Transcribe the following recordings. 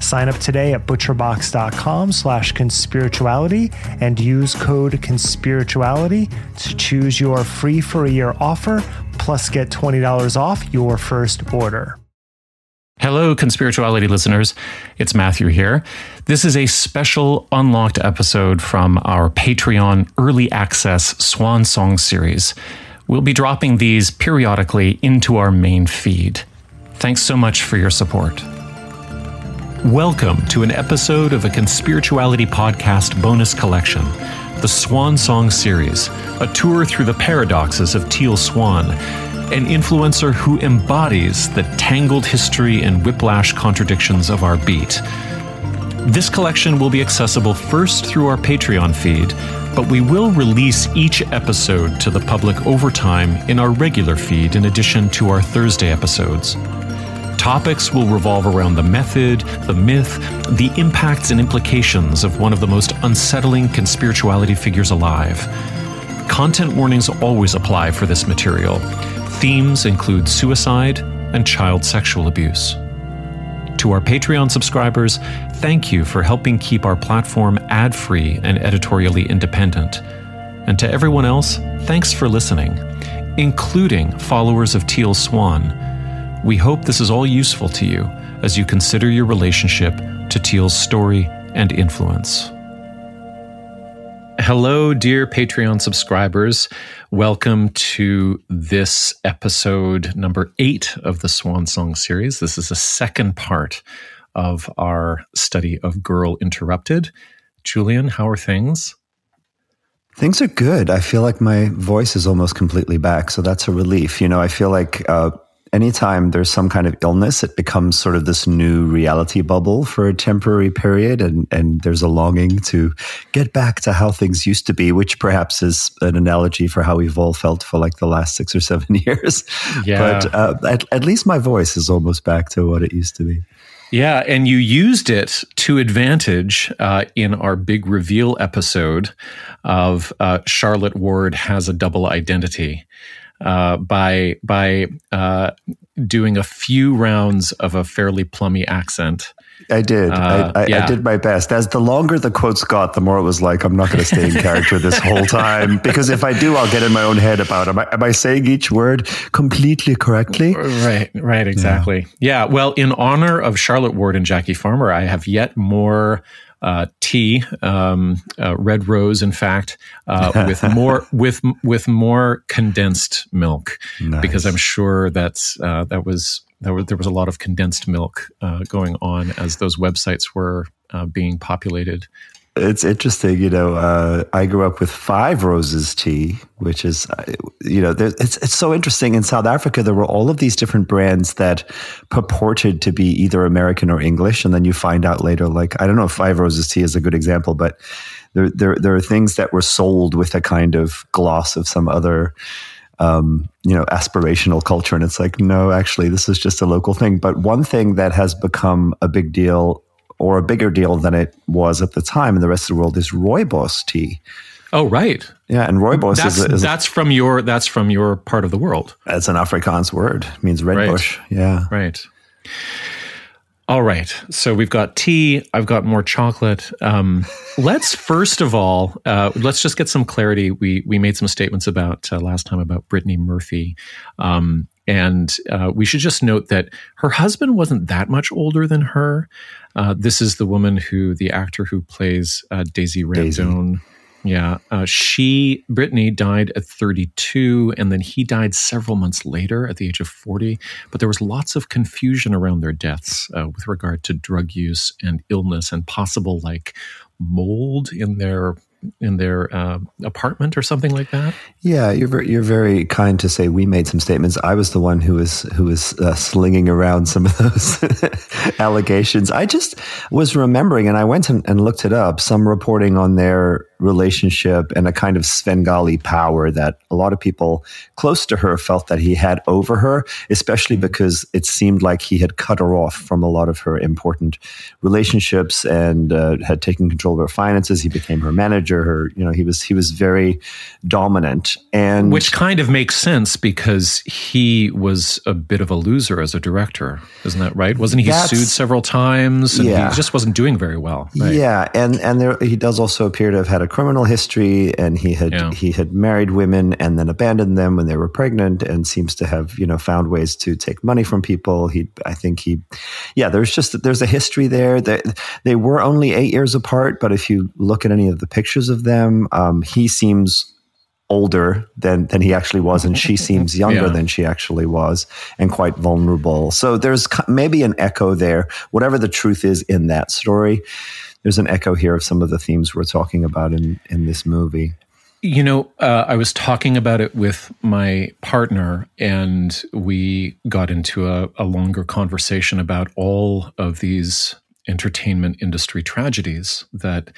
Sign up today at butcherbox.com slash conspirituality and use code conspirituality to choose your free for a year offer plus get $20 off your first order. Hello, Conspirituality listeners. It's Matthew here. This is a special unlocked episode from our Patreon Early Access Swan Song series. We'll be dropping these periodically into our main feed. Thanks so much for your support. Welcome to an episode of a Conspirituality Podcast bonus collection, the Swan Song series, a tour through the paradoxes of Teal Swan an influencer who embodies the tangled history and whiplash contradictions of our beat. This collection will be accessible first through our Patreon feed, but we will release each episode to the public over time in our regular feed in addition to our Thursday episodes. Topics will revolve around the method, the myth, the impacts and implications of one of the most unsettling conspirituality figures alive. Content warnings always apply for this material. Themes include suicide and child sexual abuse. To our Patreon subscribers, thank you for helping keep our platform ad free and editorially independent. And to everyone else, thanks for listening, including followers of Teal Swan. We hope this is all useful to you as you consider your relationship to Teal's story and influence. Hello, dear Patreon subscribers. Welcome to this episode number eight of the Swan Song series. This is the second part of our study of Girl Interrupted. Julian, how are things? Things are good. I feel like my voice is almost completely back. So that's a relief. You know, I feel like uh, anytime there's some kind of illness, it becomes sort of this new reality bubble for a temporary period. And, and there's a longing to get back to how things used to be, which perhaps is an analogy for how we've all felt for like the last six or seven years. Yeah. But uh, at, at least my voice is almost back to what it used to be. Yeah, and you used it to advantage uh, in our big reveal episode of uh, Charlotte Ward has a double identity uh, by by uh, doing a few rounds of a fairly plummy accent. I did. Uh, I, I, yeah. I, did my best. As the longer the quotes got, the more it was like, I'm not going to stay in character this whole time because if I do, I'll get in my own head about am I, am I saying each word completely correctly? Right, right, exactly. Yeah. yeah. Well, in honor of Charlotte Ward and Jackie Farmer, I have yet more uh, tea, um, uh, red rose, in fact, uh, with more with with more condensed milk, nice. because I'm sure that's uh, that was there was there was a lot of condensed milk uh, going on as those websites were uh, being populated it's interesting, you know. Uh, I grew up with Five Roses tea, which is, uh, you know, it's it's so interesting. In South Africa, there were all of these different brands that purported to be either American or English, and then you find out later, like I don't know if Five Roses tea is a good example, but there there there are things that were sold with a kind of gloss of some other. Um, you know, aspirational culture. And it's like, no, actually, this is just a local thing. But one thing that has become a big deal or a bigger deal than it was at the time in the rest of the world is rooibos tea. Oh, right. Yeah, and rooibos that's, is, is that's from your that's from your part of the world. It's an Afrikaans word. It means red right. bush. Yeah. Right. All right. So we've got tea. I've got more chocolate. Um, let's first of all, uh, let's just get some clarity. We we made some statements about uh, last time about Brittany Murphy. Um, And uh, we should just note that her husband wasn't that much older than her. Uh, this is the woman who, the actor who plays uh, Daisy Randone. Daisy. Yeah. Uh, she, Brittany, died at 32, and then he died several months later at the age of 40. But there was lots of confusion around their deaths uh, with regard to drug use and illness and possible like mold in their in their uh, apartment or something like that. Yeah, you're very, you're very kind to say we made some statements. I was the one who was who was uh, slinging around some of those allegations. I just was remembering, and I went and, and looked it up. Some reporting on their relationship and a kind of Svengali power that a lot of people close to her felt that he had over her, especially because it seemed like he had cut her off from a lot of her important relationships and uh, had taken control of her finances. He became her manager. Her, you know, he was he was very dominant, and which kind of makes sense because he was a bit of a loser as a director, isn't that right? Wasn't he sued several times? And yeah. he just wasn't doing very well. Right? Yeah, and and there, he does also appear to have had a criminal history, and he had yeah. he had married women and then abandoned them when they were pregnant, and seems to have you know found ways to take money from people. He, I think he, yeah, there's just there's a history there. That they, they were only eight years apart, but if you look at any of the pictures of them, um, he seems older than than he actually was and she seems younger yeah. than she actually was and quite vulnerable so there's maybe an echo there whatever the truth is in that story there's an echo here of some of the themes we're talking about in in this movie. You know, uh, I was talking about it with my partner, and we got into a, a longer conversation about all of these entertainment industry tragedies that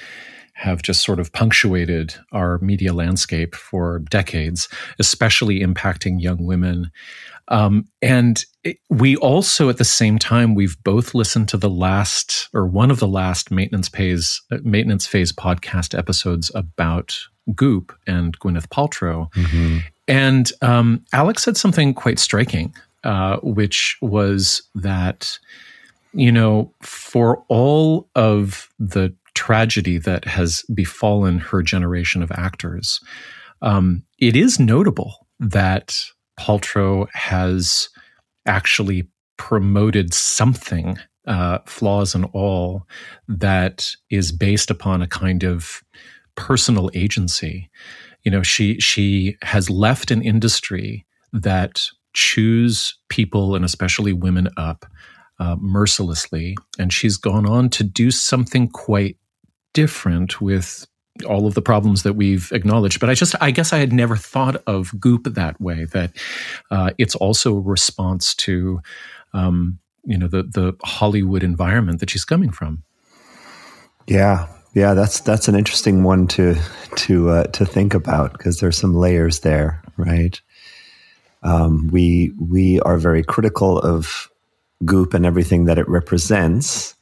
have just sort of punctuated our media landscape for decades, especially impacting young women. Um, and it, we also, at the same time, we've both listened to the last or one of the last maintenance phase uh, maintenance phase podcast episodes about Goop and Gwyneth Paltrow. Mm-hmm. And um, Alex said something quite striking, uh, which was that you know, for all of the tragedy that has befallen her generation of actors, um, it is notable that Paltrow has actually promoted something, uh, flaws and all, that is based upon a kind of personal agency. You know, she she has left an industry that chews people and especially women up uh, mercilessly, and she's gone on to do something quite different with all of the problems that we've acknowledged. But I just, I guess I had never thought of Goop that way, that uh, it's also a response to, um, you know, the, the Hollywood environment that she's coming from. Yeah. Yeah, that's that's an interesting one to to uh, to think about because there's some layers there, right? Um, we we are very critical of Goop and everything that it represents,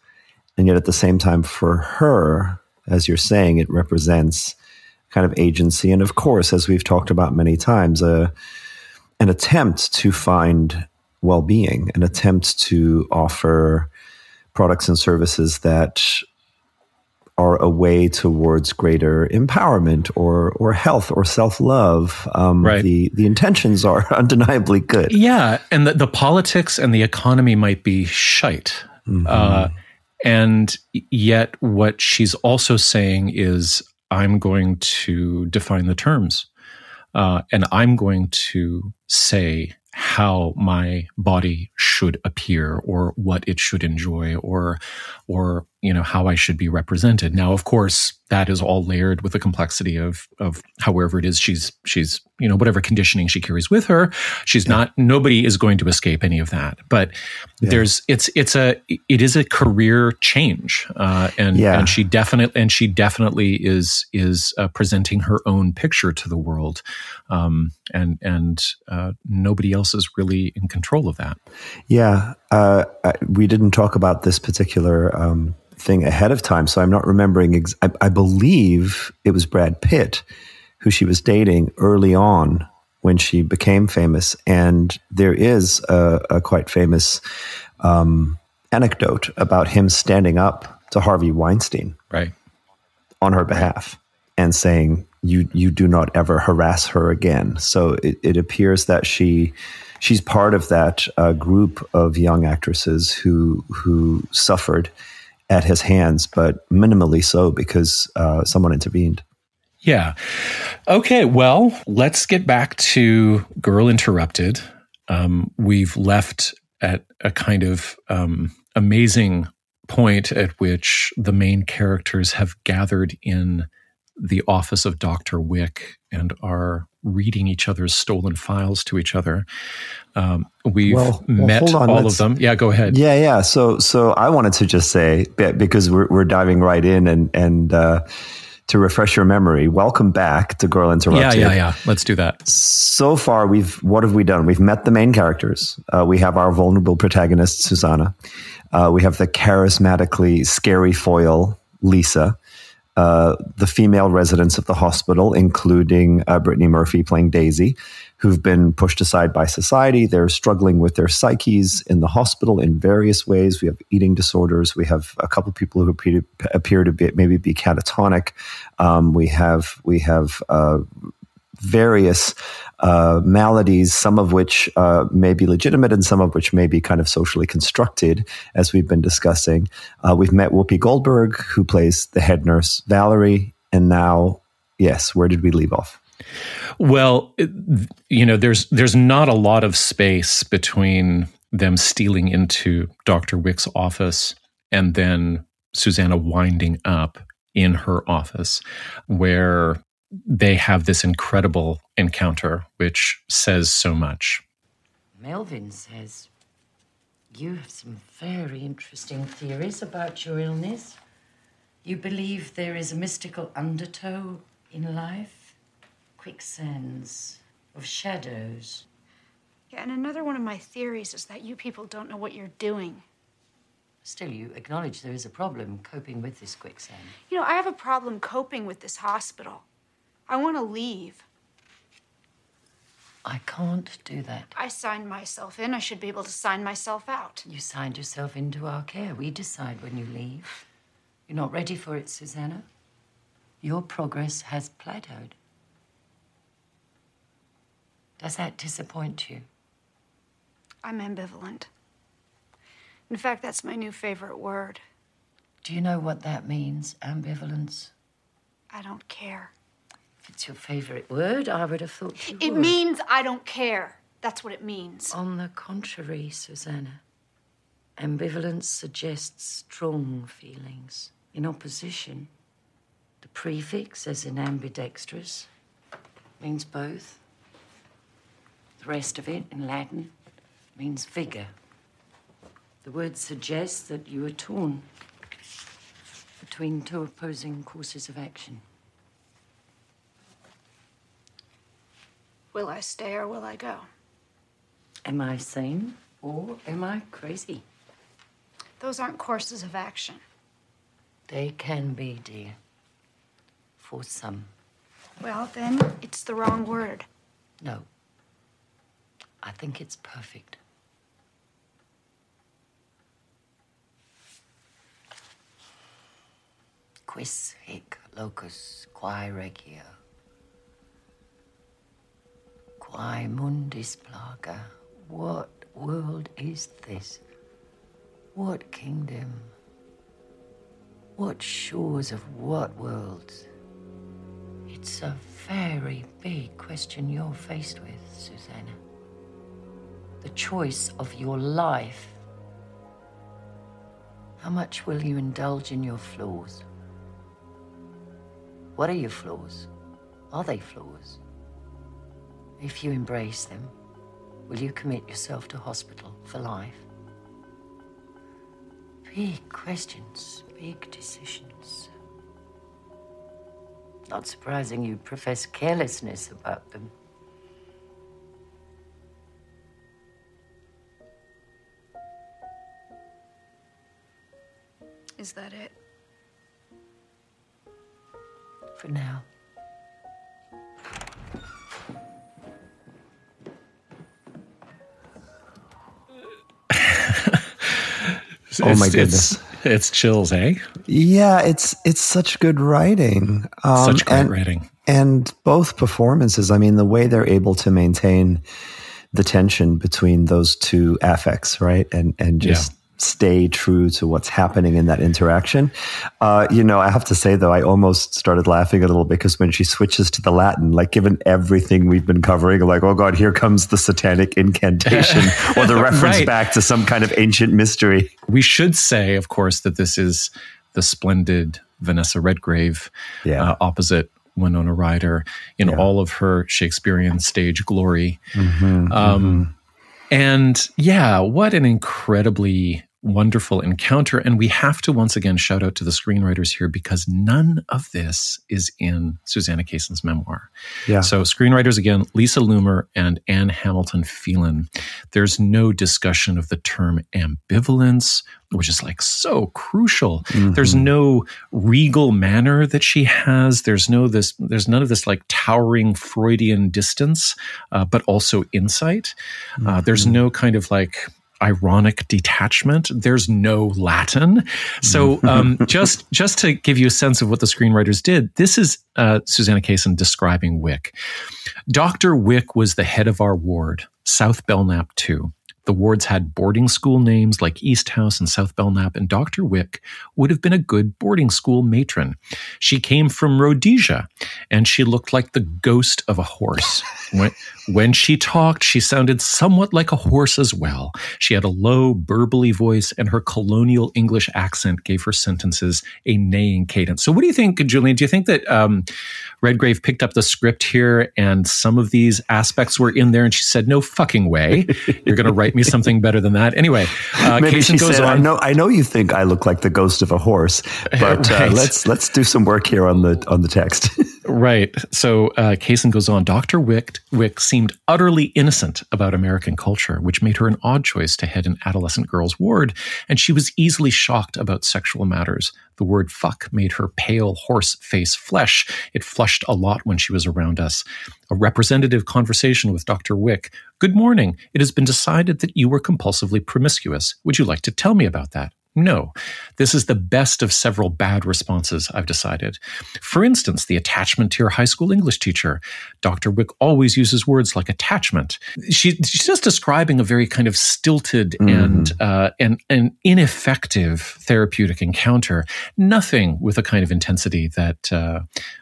and yet at the same time, for her, as you're saying, it represents kind of agency. And of course, as we've talked about many times, uh, an attempt to find well being, an attempt to offer products and services that are a way towards greater empowerment or or health or self love. Um, right. The the intentions are undeniably good. Yeah, and the, the politics and the economy might be shite. Mm-hmm. Uh, and yet, what she's also saying is, I'm going to define the terms. Uh, and I'm going to say how my body should appear or what it should enjoy or or you know how I should be represented. Now, of course, that is all layered with the complexity of of however it is she's she's you know whatever conditioning she carries with her. She's yeah. not. Nobody is going to escape any of that. But yeah. there's it's it's a it is a career change, uh, and yeah. and she definitely and she definitely is is uh, presenting her own picture to the world, um, and and uh, nobody else is really in control of that. Yeah, uh, we didn't talk about this particular. Um, thing ahead of time. So I'm not remembering. Ex- I, I believe it was Brad Pitt who she was dating early on when she became famous. And there is a, a quite famous um, anecdote about him standing up to Harvey Weinstein, right, on her behalf, and saying, "You you do not ever harass her again." So it, it appears that she she's part of that uh, group of young actresses who who suffered at his hands, but minimally so because uh, someone intervened. Yeah. Okay. Well, let's get back to Girl Interrupted. Um, we've left at a kind of um, amazing point at which the main characters have gathered in the office of Dr. Wick and are reading each other's stolen files to each other. Um, we've well, met well, all of them. Yeah, go ahead. Yeah, yeah. So, so I wanted to just say because we're, we're diving right in and and uh, to refresh your memory, welcome back to Girl Interrupted. Yeah, yeah, yeah. Let's do that. So far, we've what have we done? We've met the main characters. Uh, we have our vulnerable protagonist, Susanna. Uh, we have the charismatically scary foil, Lisa. Uh, the female residents of the hospital, including uh, Brittany Murphy playing Daisy, who've been pushed aside by society. They're struggling with their psyches in the hospital in various ways. We have eating disorders. We have a couple people who appear, appear to be, maybe be catatonic. Um, we have we have uh, various uh, maladies, some of which uh, may be legitimate and some of which may be kind of socially constructed, as we've been discussing. Uh, we've met Whoopi Goldberg, who plays the head nurse, Valerie, and now, yes, where did we leave off? Well, you know, there's there's not a lot of space between them stealing into Dr. Wick's office and then Susanna winding up in her office, where they have this incredible encounter, which says so much. Melvin says you have some very interesting theories about your illness. You believe there is a mystical undertow in life, quicksands of shadows. Yeah, and another one of my theories is that you people don't know what you're doing. Still, you acknowledge there is a problem coping with this quicksand. You know, I have a problem coping with this hospital. I want to leave. I can't do that. I signed myself in. I should be able to sign myself out. You signed yourself into our care. We decide when you leave. You're not ready for it, Susanna. Your progress has plateaued. Does that disappoint you? I'm ambivalent. In fact, that's my new favorite word. Do you know what that means, ambivalence? I don't care it's your favorite word, I would have thought It would. means I don't care. That's what it means. On the contrary, Susanna, ambivalence suggests strong feelings. In opposition, the prefix, as in ambidextrous, means both. The rest of it, in Latin, means vigor. The word suggests that you are torn between two opposing courses of action. Will I stay or will I go? Am I sane or am I crazy? Those aren't courses of action. They can be, dear. For some. Well, then, it's the wrong word. No. I think it's perfect. Quis hic locus quae regio Quae mundis plaga? What world is this? What kingdom? What shores of what worlds? It's a very big question you're faced with, Susanna. The choice of your life. How much will you indulge in your flaws? What are your flaws? Are they flaws? If you embrace them, will you commit yourself to hospital for life? Big questions, big decisions. Not surprising you profess carelessness about them. Is that it? For now. Oh my goodness. It's, it's, chills, eh? Yeah, it's it's such good writing. Um, such great and, writing. And both performances, I mean, the way they're able to maintain the tension between those two affects, right? And and just yeah. Stay true to what's happening in that interaction. Uh, you know, I have to say though, I almost started laughing a little bit because when she switches to the Latin, like given everything we've been covering, like, oh God, here comes the satanic incantation or the reference right. back to some kind of ancient mystery. We should say, of course, that this is the splendid Vanessa Redgrave yeah. uh, opposite Winona Ryder in yeah. all of her Shakespearean stage glory. Mm-hmm, um, mm-hmm. And yeah, what an incredibly wonderful encounter. And we have to once again shout out to the screenwriters here because none of this is in Susanna Kaysen's memoir. Yeah. So, screenwriters again, Lisa Loomer and Anne Hamilton Phelan. There's no discussion of the term ambivalence, which is like so crucial. Mm-hmm. There's no regal manner that she has. There's no this. There's none of this like towering Freudian distance, uh, but also insight. Mm-hmm. Uh, there's mm-hmm. no kind of like ironic detachment. There's no Latin. So um, just just to give you a sense of what the screenwriters did, this is uh, Susanna Kaysen describing Wick. Dr. Wick was the head of our ward, South Belknap 2. The wards had boarding school names like East House and South Belknap, and Dr. Wick would have been a good boarding school matron. She came from Rhodesia, and she looked like the ghost of a horse. When, when she talked, she sounded somewhat like a horse as well. She had a low, burbly voice, and her colonial English accent gave her sentences a neighing cadence. So, what do you think, Julian? Do you think that um, Redgrave picked up the script here and some of these aspects were in there, and she said, "No fucking way, you're going to write me something better than that." Anyway, uh, maybe she said, on. "I know, I know you think I look like the ghost of a horse, but uh, right. uh, let's let's do some work here on the on the text." right. So, uh, Kaysen goes on. Doctor Wick Wick seemed utterly innocent about American culture, which made her an odd choice to head an adolescent girl's ward, and she was easily shocked about sexual matters. The word fuck made her pale horse face flesh. It flushed a lot when she was around us. A representative conversation with Dr. Wick. Good morning. It has been decided that you were compulsively promiscuous. Would you like to tell me about that? No, this is the best of several bad responses, I've decided. For instance, the attachment to your high school English teacher. Dr. Wick always uses words like attachment. She, she's just describing a very kind of stilted mm. and, uh, and, and ineffective therapeutic encounter. Nothing with a kind of intensity that uh,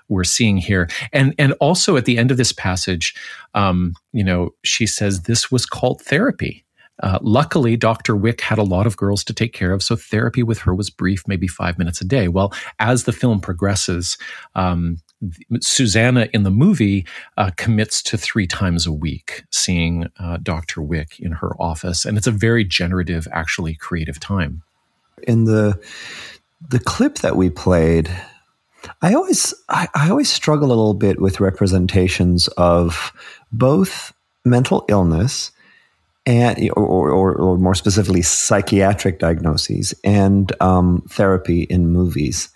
we're seeing here. And, and also at the end of this passage, um, you know, she says this was called therapy. Uh, luckily, Dr. Wick had a lot of girls to take care of, so therapy with her was brief, maybe five minutes a day. Well, as the film progresses, um, Susanna in the movie uh, commits to three times a week seeing uh, Dr. Wick in her office, and it's a very generative, actually creative time. In the the clip that we played, I always I, I always struggle a little bit with representations of both mental illness and or, or, or more specifically psychiatric diagnoses and um, therapy in movies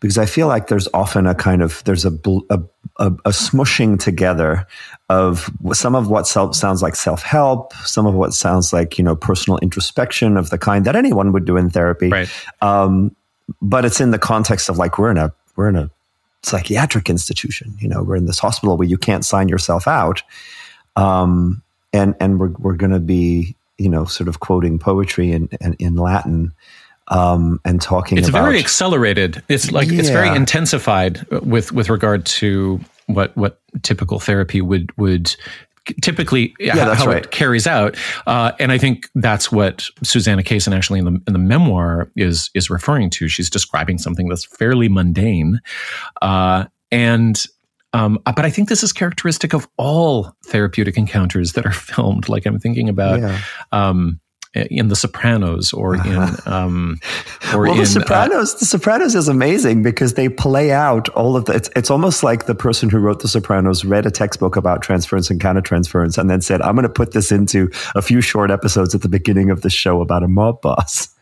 because I feel like there's often a kind of there's a a, a, a smushing together of some of what self, sounds like self help, some of what sounds like you know personal introspection of the kind that anyone would do in therapy. Right. Um, but it's in the context of like we're in a we're in a psychiatric institution. You know, we're in this hospital where you can't sign yourself out. Um, and and we're we're going to be you know sort of quoting poetry in in, in Latin. Um, and talking about it's about, very accelerated it's like yeah. it's very intensified with with regard to what what typical therapy would would typically yeah, how, how right. it carries out. Uh, and I think that's what Susanna Kaysen actually in the in the memoir is is referring to. She's describing something that's fairly mundane, uh, and um, uh, but I think this is characteristic of all therapeutic encounters that are filmed. Like I'm thinking about. Yeah. Um, in The Sopranos or in um, or well, in, The uh, Sopranos. Uh, the Sopranos is amazing because they play out all of the. It's, it's almost like the person who wrote The Sopranos read a textbook about transference and countertransference and then said, "I'm going to put this into a few short episodes at the beginning of the show about a mob boss."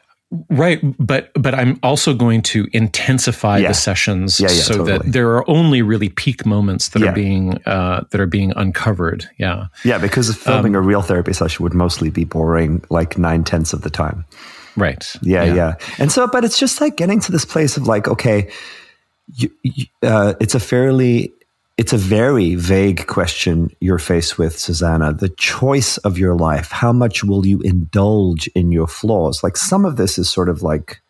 Right, but but I'm also going to intensify yeah. the sessions yeah, yeah, so totally. that there are only really peak moments that are being uh, that are being uncovered. Yeah, yeah, because filming um, a real therapy session would mostly be boring, like nine tenths of the time. Right. Yeah, yeah, and so, but it's just like getting to this place of like, okay, you, you, uh, it's a fairly it's a very vague question you're faced with, Susanna. The choice of your life. How much will you indulge in your flaws? Like some of this is sort of like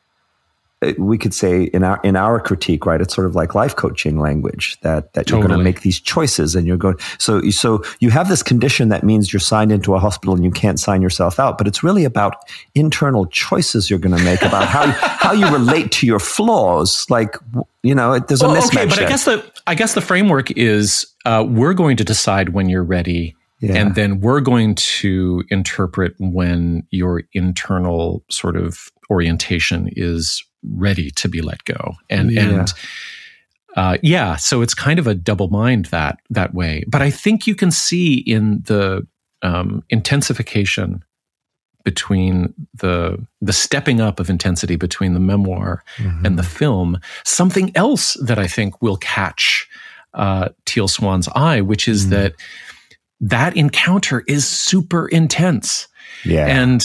we could say in our in our critique, right? It's sort of like life coaching language that that you're going to make these choices, and you're going. So so you have this condition that means you're signed into a hospital and you can't sign yourself out, but it's really about internal choices you're going to make about how how you relate to your flaws. Like you know, there's a well, mismatch. Okay, but there. I guess the I guess the framework is uh, we're going to decide when you're ready. Yeah. And then we're going to interpret when your internal sort of orientation is ready to be let go. And yeah. and uh, yeah, so it's kind of a double mind that that way. But I think you can see in the um, intensification between the the stepping up of intensity between the memoir mm-hmm. and the film something else that I think will catch uh, Teal Swan's eye, which is mm-hmm. that that encounter is super intense. Yeah. And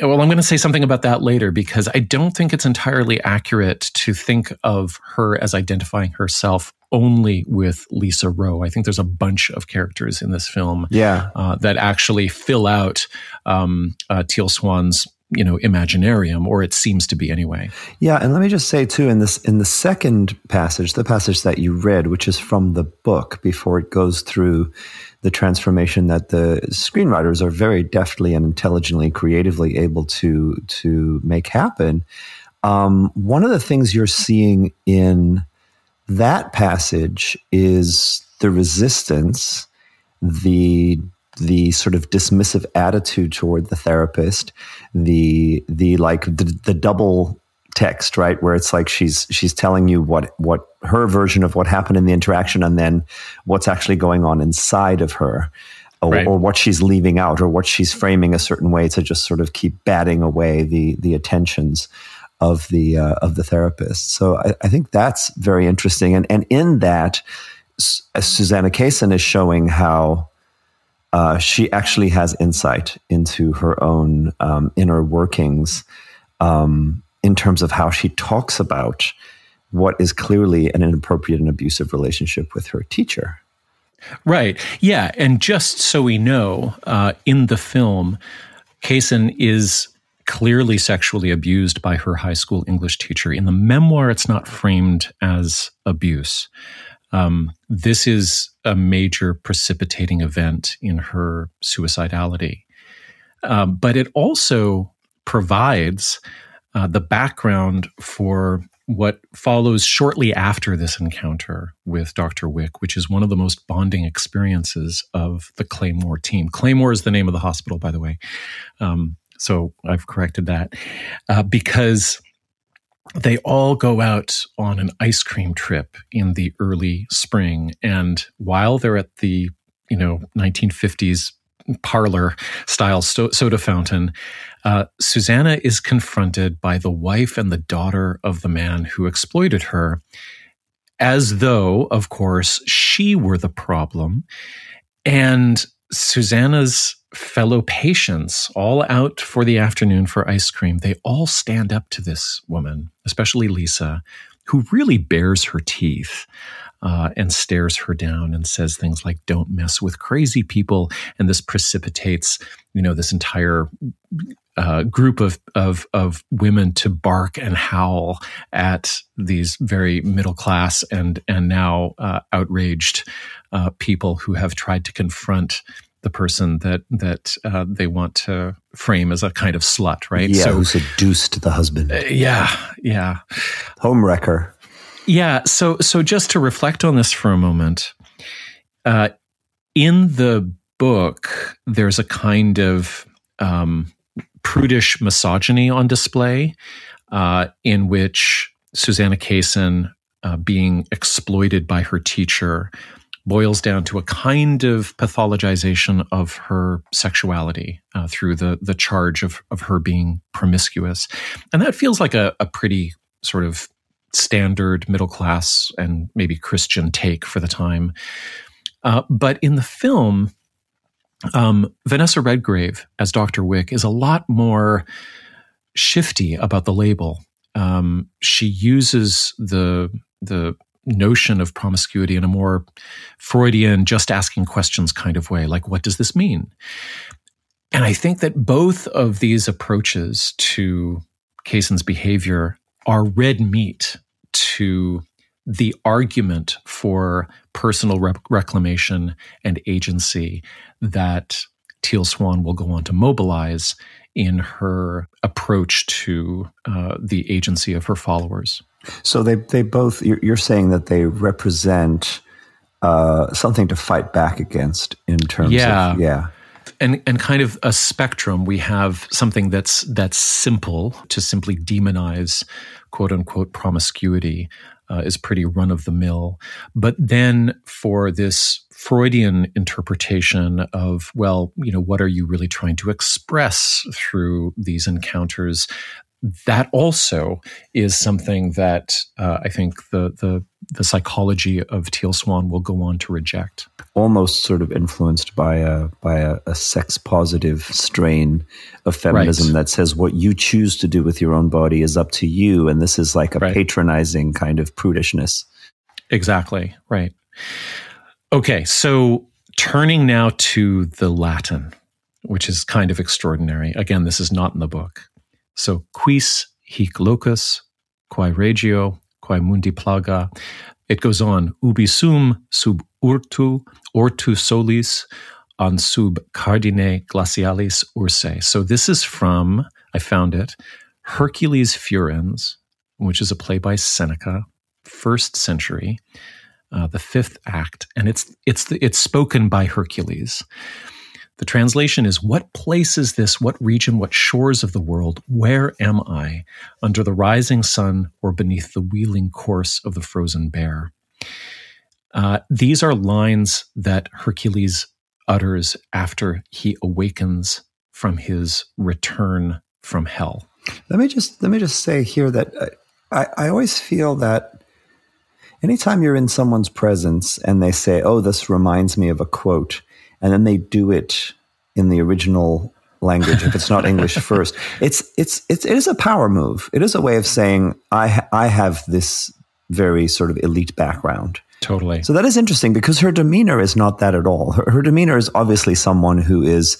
well, I'm going to say something about that later because I don't think it's entirely accurate to think of her as identifying herself only with Lisa Rowe. I think there's a bunch of characters in this film yeah. Uh, that actually fill out um, uh, Teal Swan's you know imaginarium or it seems to be anyway yeah and let me just say too in this in the second passage the passage that you read which is from the book before it goes through the transformation that the screenwriters are very deftly and intelligently, creatively able to to make happen. Um, one of the things you're seeing in that passage is the resistance, the the sort of dismissive attitude toward the therapist, the the like the, the double text, right? Where it's like she's she's telling you what what her version of what happened in the interaction, and then what's actually going on inside of her, or, right. or, what she's leaving out, or what she's framing a certain way to just sort of keep batting away the the attentions of the uh, of the therapist. So I, I, think that's very interesting, and and in that, Susanna Kaysen is showing how. Uh, she actually has insight into her own um, inner workings um, in terms of how she talks about what is clearly an inappropriate and abusive relationship with her teacher. Right. Yeah. And just so we know, uh, in the film, Kaysen is clearly sexually abused by her high school English teacher. In the memoir, it's not framed as abuse. Um, this is a major precipitating event in her suicidality. Um, but it also provides uh, the background for what follows shortly after this encounter with Dr. Wick, which is one of the most bonding experiences of the Claymoore team. Claymoore is the name of the hospital, by the way. Um, so I've corrected that uh, because they all go out on an ice cream trip in the early spring. And while they're at the, you know, 1950s parlor style soda fountain, uh, Susanna is confronted by the wife and the daughter of the man who exploited her, as though, of course, she were the problem. And Susanna's fellow patients, all out for the afternoon for ice cream, they all stand up to this woman, especially Lisa, who really bares her teeth uh, and stares her down and says things like "Don't mess with crazy people," and this precipitates, you know, this entire uh, group of, of of women to bark and howl at these very middle class and and now uh, outraged uh, people who have tried to confront the person that that uh, they want to frame as a kind of slut, right? Yeah, so, who seduced the husband. Uh, yeah, yeah. Homewrecker. Yeah. So, so just to reflect on this for a moment, uh, in the book, there's a kind of um, prudish misogyny on display, uh, in which Susanna Kaysen, uh, being exploited by her teacher, boils down to a kind of pathologization of her sexuality uh, through the the charge of of her being promiscuous, and that feels like a, a pretty sort of standard middle class and maybe Christian take for the time. Uh, but in the film, um, Vanessa Redgrave as Dr. Wick is a lot more shifty about the label. Um, she uses the the notion of promiscuity in a more Freudian, just asking questions kind of way. Like, what does this mean? And I think that both of these approaches to Kaysen's behavior are red meat to the argument for personal rec- reclamation and agency that Teal Swan will go on to mobilize in her approach to uh, the agency of her followers. So they they both you're saying that they represent uh, something to fight back against in terms yeah. of yeah and and kind of a spectrum. We have something that's that's simple to simply demonize quote unquote promiscuity uh, is pretty run of the mill, but then for this Freudian interpretation of well, you know, what are you really trying to express through these encounters? That also is something that uh, I think the, the the psychology of Teal Swan will go on to reject. Almost sort of influenced by a by a, a sex positive strain of feminism right. that says what you choose to do with your own body is up to you, and this is like a right. patronizing kind of prudishness. Exactly right. Okay, so turning now to the Latin, which is kind of extraordinary. Again, this is not in the book. So quis hic locus, quae regio, quae mundi plaga. It goes on, ubi sum sub urtu, ortu solis, on sub cardine glacialis ursae. So this is from, I found it, Hercules Furens, which is a play by Seneca, first century, uh, the fifth act, and it's it's the, it's spoken by Hercules. The translation is What place is this? What region? What shores of the world? Where am I? Under the rising sun or beneath the wheeling course of the frozen bear? Uh, these are lines that Hercules utters after he awakens from his return from hell. Let me just let me just say here that I, I always feel that anytime you're in someone's presence and they say, "Oh, this reminds me of a quote," and then they do it in the original language if it's not English first. It's, it's it's it is a power move. It is a way of saying I ha- I have this very sort of elite background. Totally. So that is interesting because her demeanor is not that at all. Her, her demeanor is obviously someone who is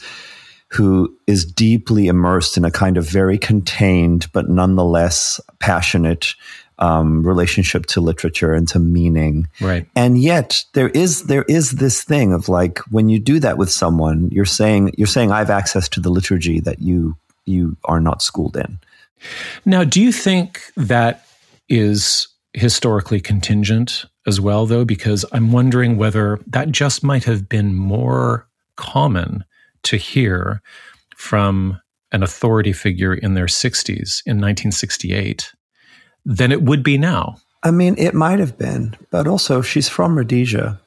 who is deeply immersed in a kind of very contained but nonetheless passionate um, relationship to literature and to meaning. Right. And yet there is there is this thing of like when you do that with someone, you're saying you're saying I have access to the liturgy that you you are not schooled in. Now, do you think that is historically contingent as well, though? Because I'm wondering whether that just might have been more common to hear from an authority figure in their 60s in 1968 than it would be now. I mean, it might have been, but also she's from Rhodesia,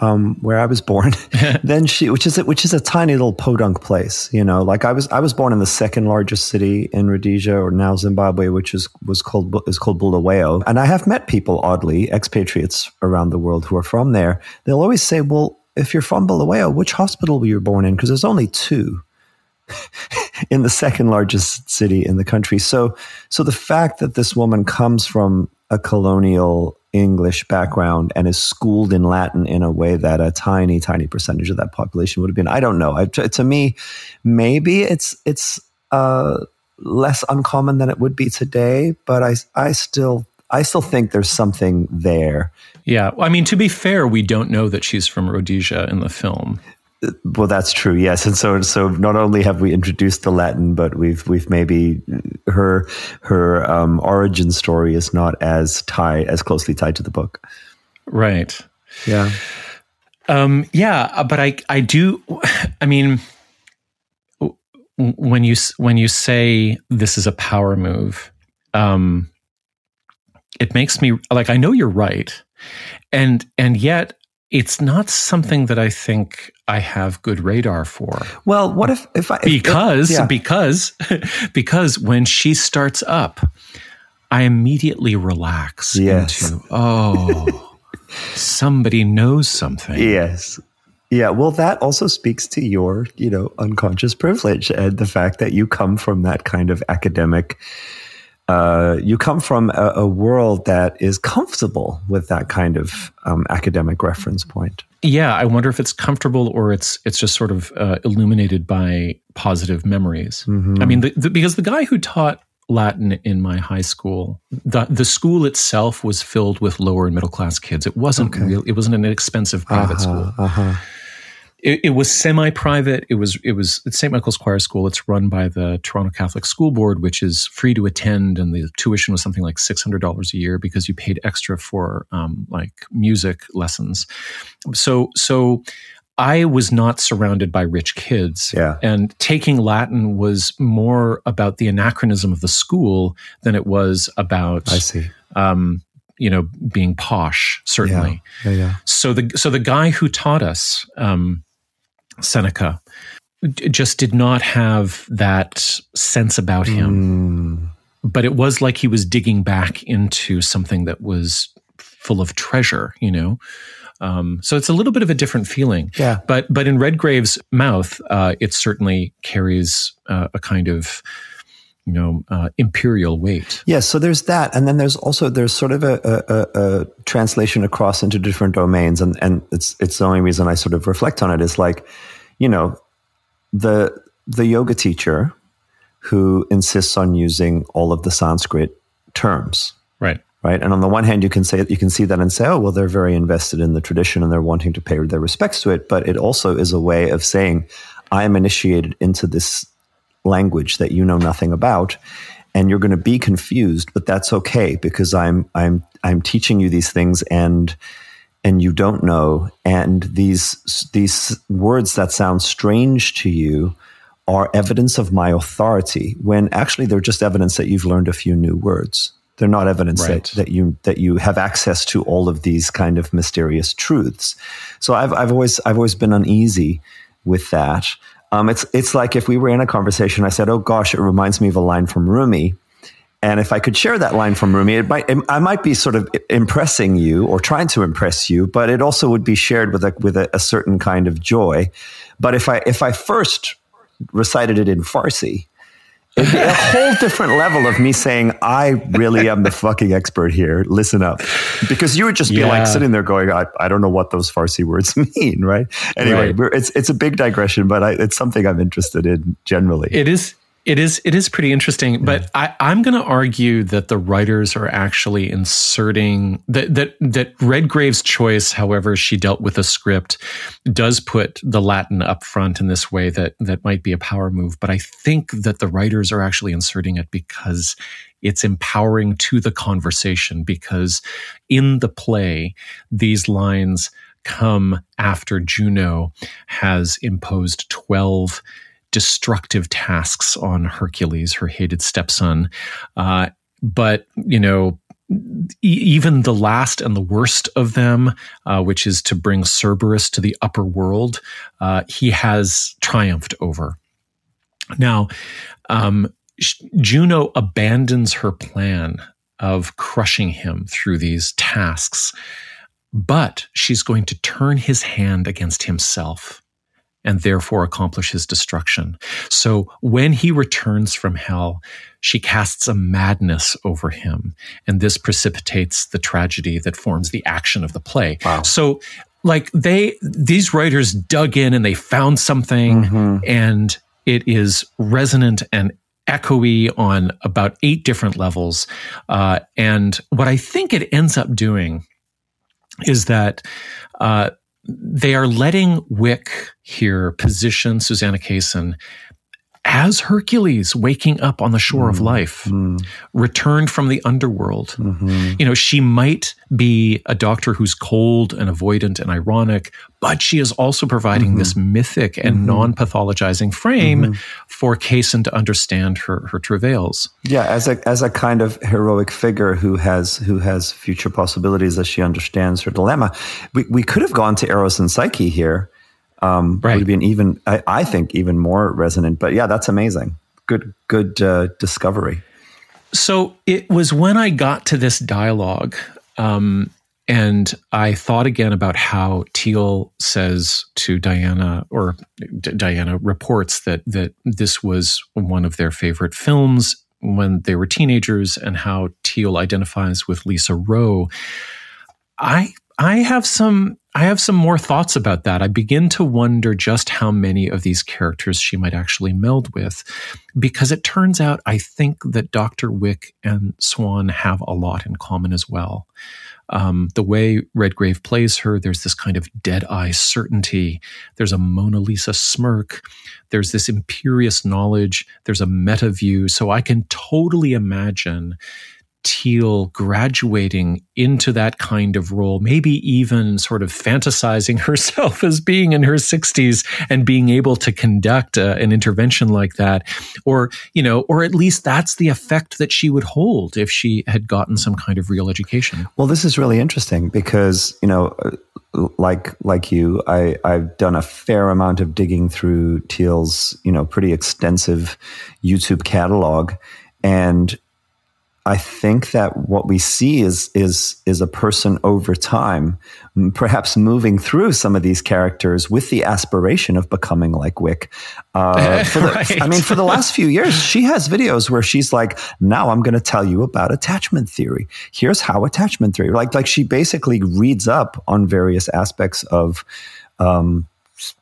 um, where I was born. then she, which is a, which is a tiny little podunk place, you know. Like I was, I was born in the second largest city in Rhodesia, or now Zimbabwe, which is was called is called Bulawayo. And I have met people, oddly, expatriates around the world who are from there. They'll always say, "Well, if you're from Bulawayo, which hospital were you born in?" Because there's only two. in the second largest city in the country. So, so the fact that this woman comes from a colonial English background and is schooled in Latin in a way that a tiny, tiny percentage of that population would have been, I don't know. I, to, to, me, maybe it's it's uh, less uncommon than it would be today, but I I still I still think there's something there. Yeah, I mean, to be fair, we don't know that she's from Rhodesia in the film. Well, that's true. Yes, and so so not only have we introduced the Latin, but we've we've maybe her her um, origin story is not as tied as closely tied to the book. Right. Yeah. Um, yeah, but I I do. I mean, when you when you say this is a power move, um, it makes me like I know you're right, and and yet it's not something that I think I have good radar for. Well, what if if I if, because if, yeah. because because when she starts up, I immediately relax yes. into oh somebody knows something. Yes. Yeah, well, that also speaks to your, you know, unconscious privilege and the fact that you come from that kind of academic uh, you come from a, a, world that is comfortable with that kind of um, academic reference point. Yeah, I wonder if it's comfortable or it's it's just sort of uh, illuminated by positive memories. Mm-hmm. I mean, the, the, because the guy who taught Latin in my high school, the the school itself was filled with lower and middle class kids. It wasn't okay. real. It wasn't an expensive private uh-huh, school. Uh-huh it, it was semi-private. It was it was St. Michael's Choir School. It's run by the Toronto Catholic School Board, which is free to attend, and the tuition was something like six hundred dollars a year because you paid extra for um, like music lessons. So so I was not surrounded by rich kids. Yeah. And taking Latin was more about the anachronism of the school than it was about I see. Um, you know, being posh, certainly. Yeah. Yeah, yeah. So the so the guy who taught us, um, Seneca just did not have that sense about him. Mm. But it was like he was digging back into something that was full of treasure, you know? Um, so it's a little bit of a different feeling. Yeah. But but in Redgrave's mouth, uh, it certainly carries uh, a kind of you know uh, imperial weight. Yes. Yeah, so there's that, and then there's also there's sort of a, a, a, translation across into different domains, and and it's it's the only reason I sort of reflect on it is like you know, the the yoga teacher who insists on using all of the Sanskrit terms. Right. Right. And on the one hand, you can say you can see that and say, oh, well, they're very invested in the tradition and they're wanting to pay their respects to it. But it also is a way of saying, I am initiated into this language that you know nothing about. And you're going to be confused, but that's okay because I'm I'm I'm teaching you these things and and you don't know and these these words that sound strange to you are evidence of my authority when actually they're just evidence that you've learned a few new words. They're not evidence right. that, that you that you have access to all of these kind of mysterious truths. So i've i've always i've always been uneasy with that. Um, it's it's like if we were in a conversation i said oh gosh it reminds me of a line from rumi and if I could share that line from Rumi, it might, it, I might be sort of impressing you or trying to impress you, but it also would be shared with a, with a, a certain kind of joy. But if I, if I first recited it in Farsi, it'd be a whole different level of me saying, I really am the fucking expert here. Listen up. Because you would just be yeah. like sitting there going, I, I don't know what those Farsi words mean, right? Anyway, right. it's, it's a big digression, but I, it's something I'm interested in generally. It is it is it is pretty interesting, yeah. but I, I'm going to argue that the writers are actually inserting that that that Redgrave's choice, however she dealt with the script, does put the Latin up front in this way that that might be a power move. But I think that the writers are actually inserting it because it's empowering to the conversation. Because in the play, these lines come after Juno has imposed twelve destructive tasks on Hercules, her hated stepson. Uh, but, you know, even the last and the worst of them, uh, which is to bring Cerberus to the upper world, uh, he has triumphed over. Now, um, Juno abandons her plan of crushing him through these tasks, but she's going to turn his hand against himself and therefore accomplish his destruction. So when he returns from hell, she casts a madness over him, and this precipitates the tragedy that forms the action of the play. Wow. So like they these writers dug in and they found something mm-hmm. and it is resonant and echoey on about eight different levels. Uh, and what I think it ends up doing is that uh, they are letting Wick here position Susanna Kaysen as Hercules waking up on the shore mm, of life, mm. returned from the underworld. Mm-hmm. You know, she might be a doctor who's cold and avoidant and ironic, but she is also providing mm-hmm. this mythic and mm-hmm. non pathologizing frame mm-hmm. for Kaysen to understand her, her travails. Yeah, as a, as a kind of heroic figure who has, who has future possibilities as she understands her dilemma. We, we could have gone to Eros and Psyche here um, right. would be an even, I, I, think, even more resonant. But yeah, that's amazing. Good, good uh, discovery. So it was when I got to this dialogue, um, and I thought again about how Teal says to Diana, or D- Diana reports that that this was one of their favorite films. when they were teenagers and how Teal identifies with Lisa Rowe. I I have some I have some more thoughts about that. I begin to wonder just how many of these characters she might actually meld with, because it turns out I think that Dr. Wick and Swan have a lot in common as well. Um, the way Redgrave plays her, there's this kind of dead eye certainty. There's a Mona Lisa smirk. There's this imperious knowledge. There's a meta view. So I can totally imagine Teal graduating into that kind of role, maybe even sort of fantasizing herself as being in her 60s and being able to conduct uh, an intervention like that. Or, you know, or at least that's the effect that she would hold if she had gotten some kind of real education. Well, this is really interesting because, you know, like like you, I, I've done a fair amount of digging through Teal's, you know, pretty extensive YouTube catalog. And I think that what we see is is is a person over time, perhaps moving through some of these characters with the aspiration of becoming like Wick. Uh, the, right. I mean, for the last few years, she has videos where she's like, "Now I'm going to tell you about attachment theory. Here's how attachment theory." Like, like she basically reads up on various aspects of um,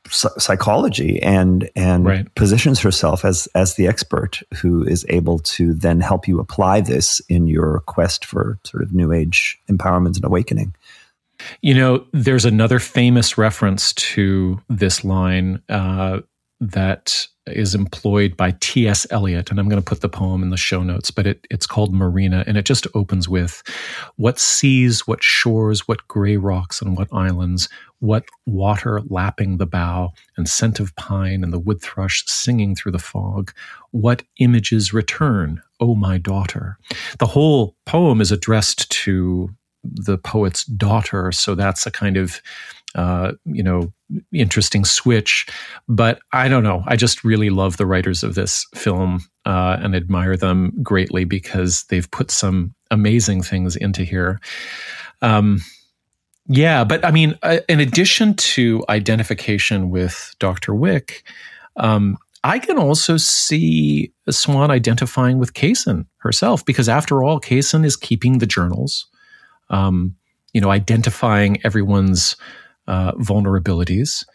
psychology and and right. positions herself as as the expert who is able to then help you apply this in your quest for sort of new age empowerment and awakening. You know, there's another famous reference to this line uh, that is employed by T.S. Eliot, and I'm going to put the poem in the show notes, but it, it's called Marina, and it just opens with what seas, what shores, what gray rocks, and what islands, what water lapping the bow, and scent of pine, and the wood thrush singing through the fog, what images return, O my daughter. The whole poem is addressed to the poet's daughter, so that's a kind of uh, you know, interesting switch. But I don't know. I just really love the writers of this film uh, and admire them greatly because they've put some amazing things into here. Um, yeah, but I mean, uh, in addition to identification with Dr. Wick, um, I can also see Swan identifying with Kaysen herself because, after all, Kaysen is keeping the journals, um, you know, identifying everyone's uh, vulnerabilities.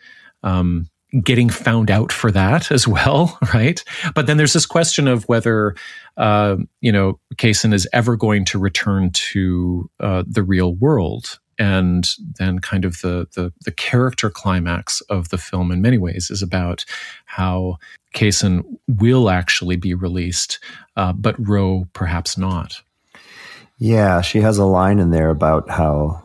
Um, getting found out for that as well, right? But then there's this question of whether, uh, you know, Kaysen is ever going to return to uh, the real world. And then, kind of the, the, the character climax of the film, in many ways, is about how Kaysen will actually be released, uh, but Rowe perhaps not. Yeah, she has a line in there about how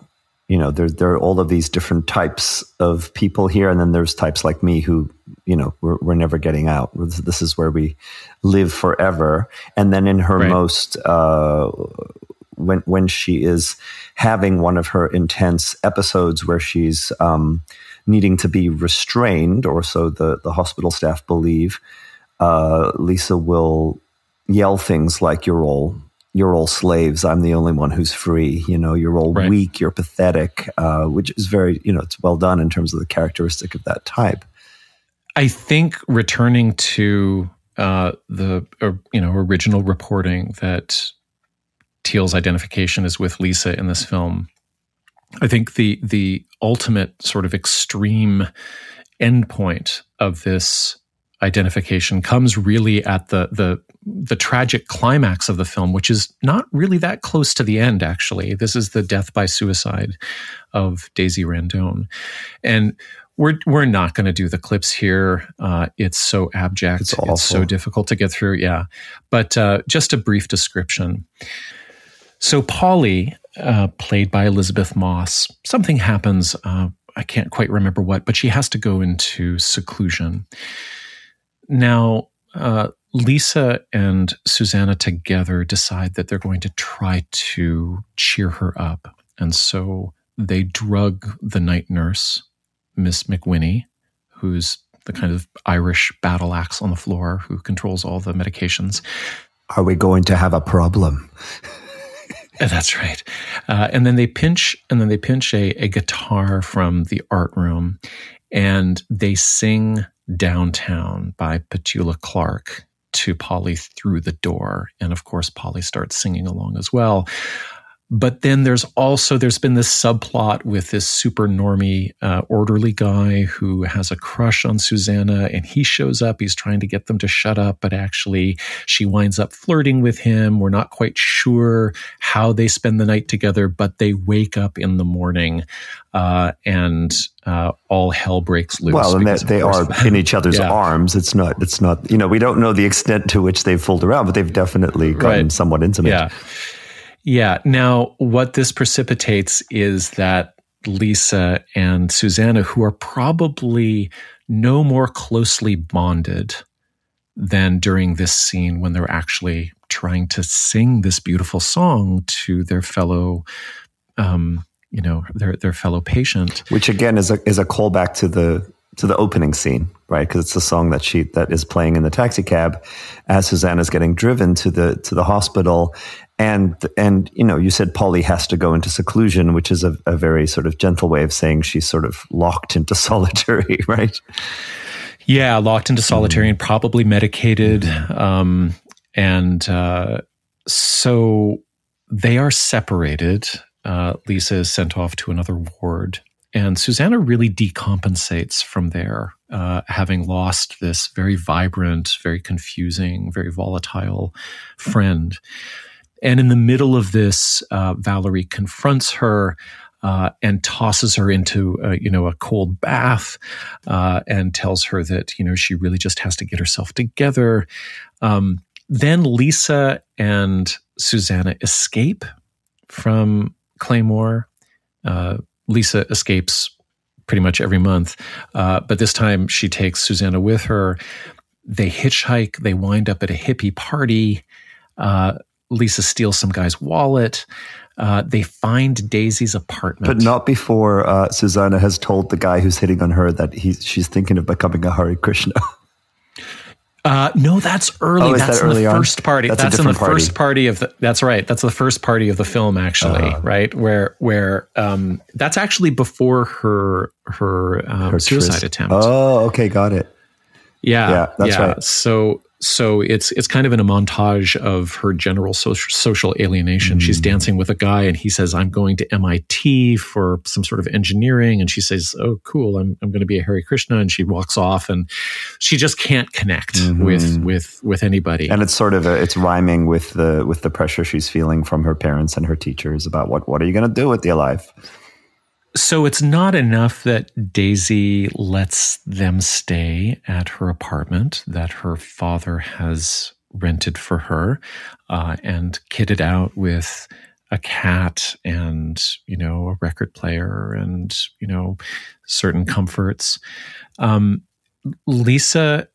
you know there there are all of these different types of people here. And then there's types like me who you know we're, we're never getting out. This is where we live forever. And then in her right. most uh, when when she is having one of her intense episodes where she's um, needing to be restrained or so the the hospital staff believe uh, lisa will yell things like you're all you're all slaves. I'm the only one who's free. You know, you're all right. weak. You're pathetic, uh, which is very, you know, it's well done in terms of the characteristic of that type. I think returning to uh, the uh, you know original reporting that Teal's identification is with Lisa in this film. I think the the ultimate sort of extreme endpoint of this identification comes really at the the the tragic climax of the film, which is not really that close to the end. Actually, this is the death by suicide of Daisy Randone, and we're we're not going to do the clips here. Uh, it's so abject. It's, it's, so difficult to get through. Yeah, but uh, just a brief description. So Polly, uh, played by Elisabeth Moss, something happens. Uh, I can't quite remember what, but she has to go into seclusion. Now, uh, Lisa and Susanna together decide that they're going to try to cheer her up. And so they drug the night nurse, Miss McWhinney, who's the kind of Irish battle axe on the floor who controls all the medications. Are we going to have a problem? That's right. Uh, and then they pinch, and then they pinch a, a guitar from the art room, and they sing downtown by Petula Clark. To Polly through the door. And of course, Polly starts singing along as well. But then there's also there's been this subplot with this super normie uh, orderly guy who has a crush on Susanna, and he shows up. He's trying to get them to shut up, but actually she winds up flirting with him. We're not quite sure how they spend the night together, but they wake up in the morning, uh, and uh, all hell breaks loose. Well, and they, they are in each other's yeah. arms. It's not. It's not. You know, we don't know the extent to which they've fooled around, but they've definitely gotten right. somewhat intimate. Yeah. Yeah. Now, what this precipitates is that Lisa and Susanna, who are probably no more closely bonded than during this scene when they're actually trying to sing this beautiful song to their fellow um, you know their their fellow patient. Which again is a is a callback to the to the opening scene right? Because it's the song that she that is playing in the taxi cab as Susanna's getting driven to the to the hospital and and you know you said Polly has to go into seclusion, which is a, a very sort of gentle way of saying she's sort of locked into solitary, right? Yeah, locked into solitary mm. and probably medicated, um, and uh, so they are separated. Uh, Lisa is sent off to another ward, and Susanna really decompensates from there, uh, having lost this very vibrant, very confusing, very volatile friend. And in the middle of this, uh, Valerie confronts her uh, and tosses her into a, you know a cold bath uh, and tells her that you know she really just has to get herself together. Um, then Lisa and Susanna escape from Claymoore. Uh, Lisa escapes pretty much every month, uh, but this time she takes Susanna with her. They hitchhike. They wind up at a hippie party. Uh, Lisa steals some guy's wallet. Uh, they find Daisy's apartment, but not before uh, Susanna has told the guy who's hitting on her that he's she's thinking of becoming a Hare Krishna. Uh, no, that's early. Oh, that's that in the first on? party. That's, that's in the party. first party of the. That's right. That's the first party of the film, actually. Uh, right, where where um, that's actually before her her, um, her suicide tris- attempt. Oh, okay, got it. Yeah, yeah, that's yeah. right. So so it's it's kind of in a montage of her general social, social alienation. Mm. She's dancing with a guy, and he says, "I'm going to MIT for some sort of engineering," and she says, "Oh, cool! I'm I'm going to be a Hare Krishna," and she walks off, and she just can't connect mm-hmm. with with with anybody. And it's sort of a, it's rhyming with the with the pressure she's feeling from her parents and her teachers about what what are you going to do with your life. So it's not enough that Daisy lets them stay at her apartment that her father has rented for her uh, and kitted out with a cat and you know a record player and you know certain comforts. Um, Lisa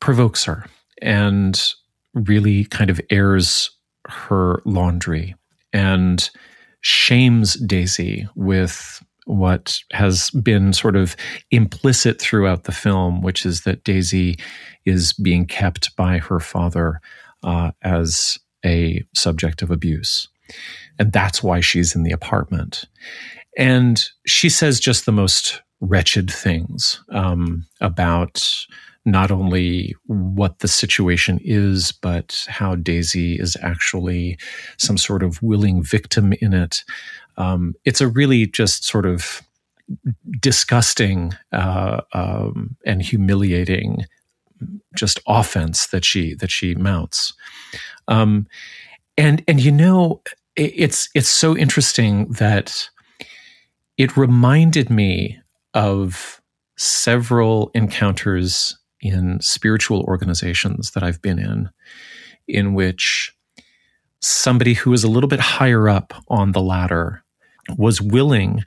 provokes her and really kind of airs her laundry and shames Daisy with what has been sort of implicit throughout the film, which is that Daisy is being kept by her father uh, as a subject of abuse. And that's why she's in the apartment. And she says just the most wretched things um, about not only what the situation is, but how Daisy is actually some sort of willing victim in it. Um, it's a really just sort of disgusting uh, um, and humiliating just offense that she that she mounts. Um, and and you know it's it's so interesting that it reminded me of several encounters in spiritual organizations that I've been in, in which somebody who was a little bit higher up on the ladder was willing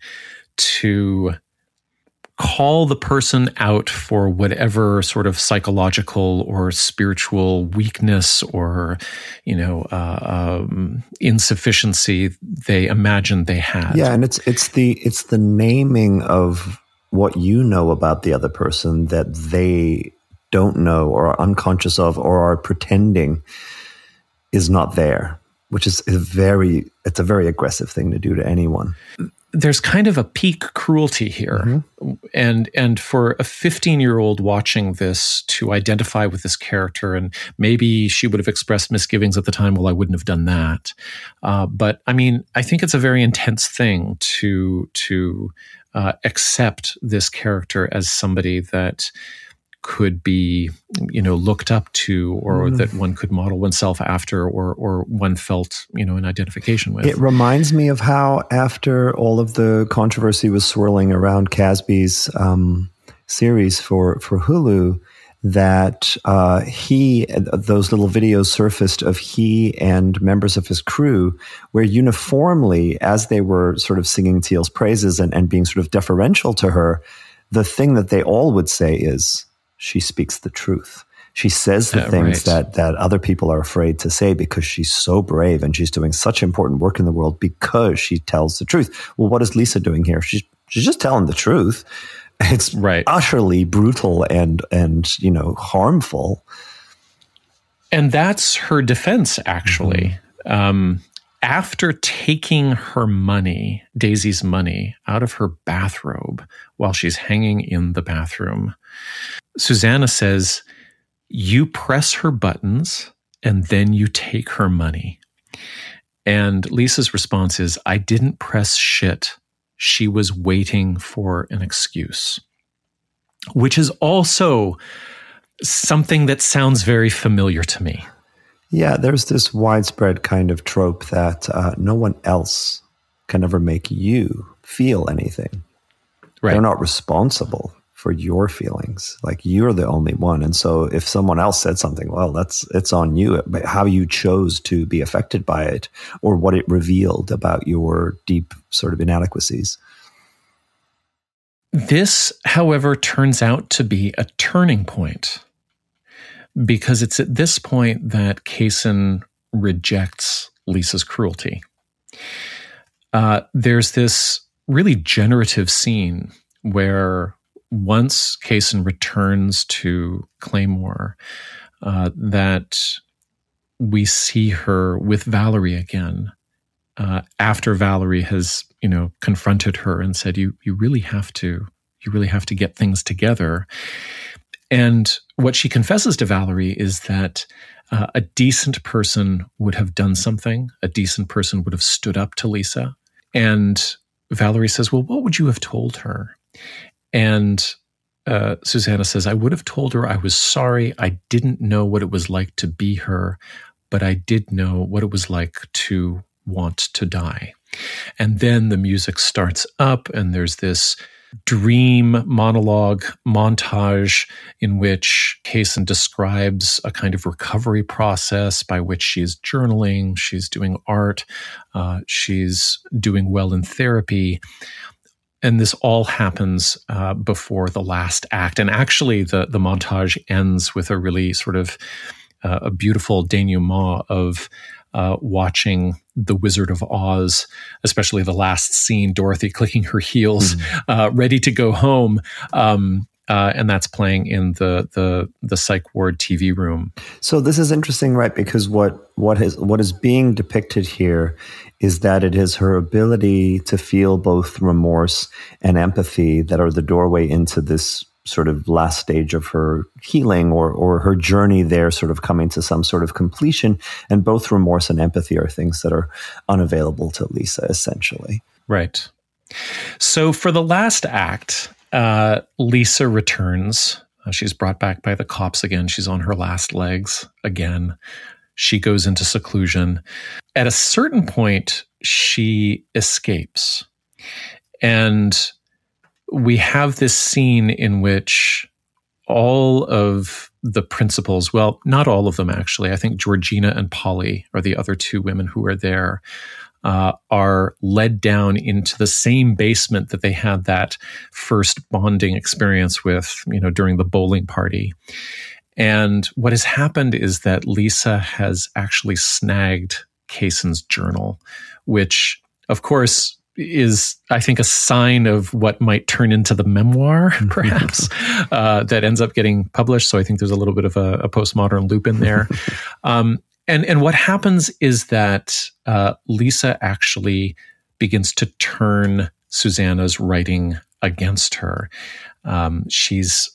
to call the person out for whatever sort of psychological or spiritual weakness or you know uh, um, insufficiency they imagined they had. Yeah and it's it's the it's the naming of what you know about the other person that they don't know or are unconscious of or are pretending is not there which is a very it's a very aggressive thing to do to anyone. There's kind of a peak cruelty here. Mm-hmm. and and for a 15 year old watching this to identify with this character and maybe she would have expressed misgivings at the time well i wouldn't have done that. Uh, but i mean i think it's a very intense thing to to uh, accept this character as somebody that could be you know looked up to or mm. that one could model oneself after or or one felt you know an identification with it reminds me of how after all of the controversy was swirling around Kasbe's um, series for for hulu that uh, he those little videos surfaced of he and members of his crew where uniformly as they were sort of singing teal's praises and, and being sort of deferential to her the thing that they all would say is she speaks the truth. She says the things right. that that other people are afraid to say because she's so brave and she's doing such important work in the world because she tells the truth. Well, what is Lisa doing here? She's she's just telling the truth. It's right. utterly brutal and and you know harmful. And that's her defense, actually. Mm-hmm. Um, after taking her money, Daisy's money, out of her bathrobe while she's hanging in the bathroom, Susanna says, You press her buttons and then you take her money. And Lisa's response is, I didn't press shit. She was waiting for an excuse, which is also something that sounds very familiar to me. Yeah, there's this widespread kind of trope that uh, no one else can ever make you feel anything. Right. They're not responsible for your feelings. Like you're the only one. And so if someone else said something, well, that's it's on you. But how you chose to be affected by it or what it revealed about your deep sort of inadequacies. This, however, turns out to be a turning point because it's at this point that Kaysen rejects Lisa's cruelty. Uh, there's this really generative scene where once Kaysen returns to Claymoore, uh, that we see her with Valerie again. Uh, after Valerie has, you know, confronted her and said, "You, you really have to, you really have to get things together." And what she confesses to Valerie is that uh, a decent person would have done something. A decent person would have stood up to Lisa. And Valerie says, "Well, what would you have told her?" And uh, Susanna says, I would have told her I was sorry. I didn't know what it was like to be her, but I did know what it was like to want to die. And then the music starts up, and there's this dream monologue montage in which Kaysen describes a kind of recovery process by which she's journaling, she's doing art, uh, she's doing well in therapy and this all happens uh, before the last act. And actually, the the montage ends with a really sort of uh, a beautiful denouement of uh, watching the Wizard of Oz, especially the last scene, Dorothy clicking her heels, mm. ready to go home. Um, uh, and that's playing in the the the psych ward TV room. So this is interesting, right? Because what what is what is being depicted here is that it is her ability to feel both remorse and empathy that are the doorway into this sort of last stage of her healing or or her journey there sort of coming to some sort of completion and both remorse and empathy are things that are unavailable to Lisa essentially. Right. So for the last act, uh, Lisa returns. Uh, she's brought back by the cops again. She's on her last legs again. She goes into seclusion. At a certain point, she escapes. And we have this scene in which all of the principals, well, not all of them actually, I think Georgina and Polly are the other two women who are there, uh, are led down into the same basement that they had that first bonding experience with, you know, during the bowling party. And what has happened is that Lisa has actually snagged Kaysen's journal, which, of course, is I think a sign of what might turn into the memoir, perhaps uh, that ends up getting published. So I think there's a little bit of a, a postmodern loop in there. Um, and and what happens is that uh, Lisa actually begins to turn Susanna's writing against her. Um, she's